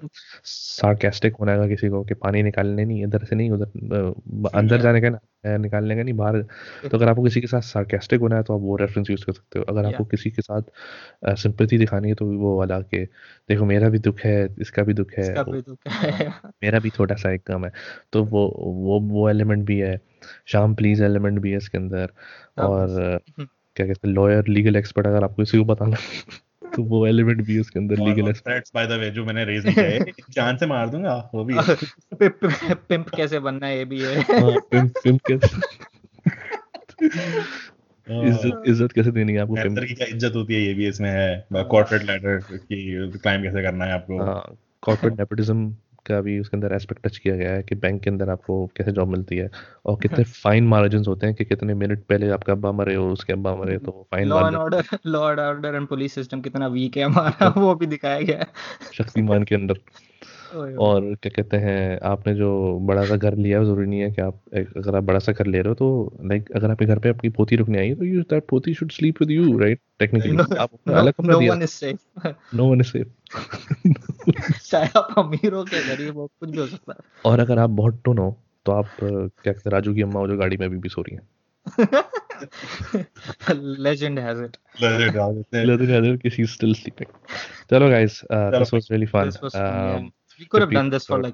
सार्केस्टिक होना है किसी को कि पानी निकालने नहीं इधर से नहीं उधर अंदर जाने का ना निकालने का नहीं बाहर तो अगर आपको किसी के साथ सार्केस्टिक होना है तो आप वो रेफरेंस यूज़ कर सकते हो अगर आपको किसी के साथ सिंपैथी दिखानी है तो वो वाला के देखो मेरा भी दुख है इसका भी दुख है है मेरा भी थोड़ा सा एक काम है तो वो वो वो एलिमेंट भी है शाम प्लीज़ एलिमेंट भी है इसके अंदर और हम्म। क्या कहते हैं लॉयर लीगल एक्सपर्ट अगर आपको किसी को बताना तो वो एलिमेंट भी उसके अंदर legal threats by the way जो मैंने रेज नहीं किए जान से मार दूँगा वो भी है। पिप पिप- पिंप कैसे बनना है ये भी है। पिम्प पिम्प के हाँ। इज़्ज़त इज़्ज़त कैसे देनी है आपको पिम्प Actor की क्या इज़्ज़त होती है ये भी इसमें है। कॉर्पोरेट लैडर की क्लाइम कैसे करना है आपको? हाँ कॉर्पोरेट नेपोटिज्म का भी उसके अंदर एस्पेक्ट टच किया गया है कि बैंक के अंदर आपको कैसे जॉब मिलती है और कितने फाइन मार्जिन होते हैं कि कितने मिनट पहले आपका अब्बा मरे हो उसके अब्बा मरे तो fine law and order law and order and police system कितना वीक है हमारा वो भी दिखाया गया है। शक्तिमान के अंदर। और क्या कहते हैं आपने जो बड़ा सा घर लिया है ज़रूरी नहीं है कि आप अगर आप बड़ा सा घर ले रहे हो तो लाइक अगर आपके घर पे आपकी पोती रुकने आई है तो यू दैट पोती should sleep with you right technically आप अपना अलग कमरा दिया। one is safe no one is safe चाहे आप अमीर हो क्या गरीब हो कुछ भी हो सकता है और अगर आप बहुत टुन हो तो आप क्या कहते हैं राजू की अम्मा वो जो गाड़ी में अभी भी सो रही है legend has it legend has it Leather still sleeping she's still sleeping. चलो guys, uh, was this was really fun. Have was this Um, yeah.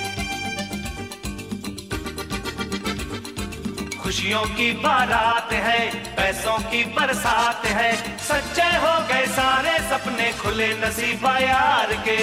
खुशियों की बारात है, पैसों की बरसात है। सच्चे हो गए सारे सपने खुले नसीबा यार के।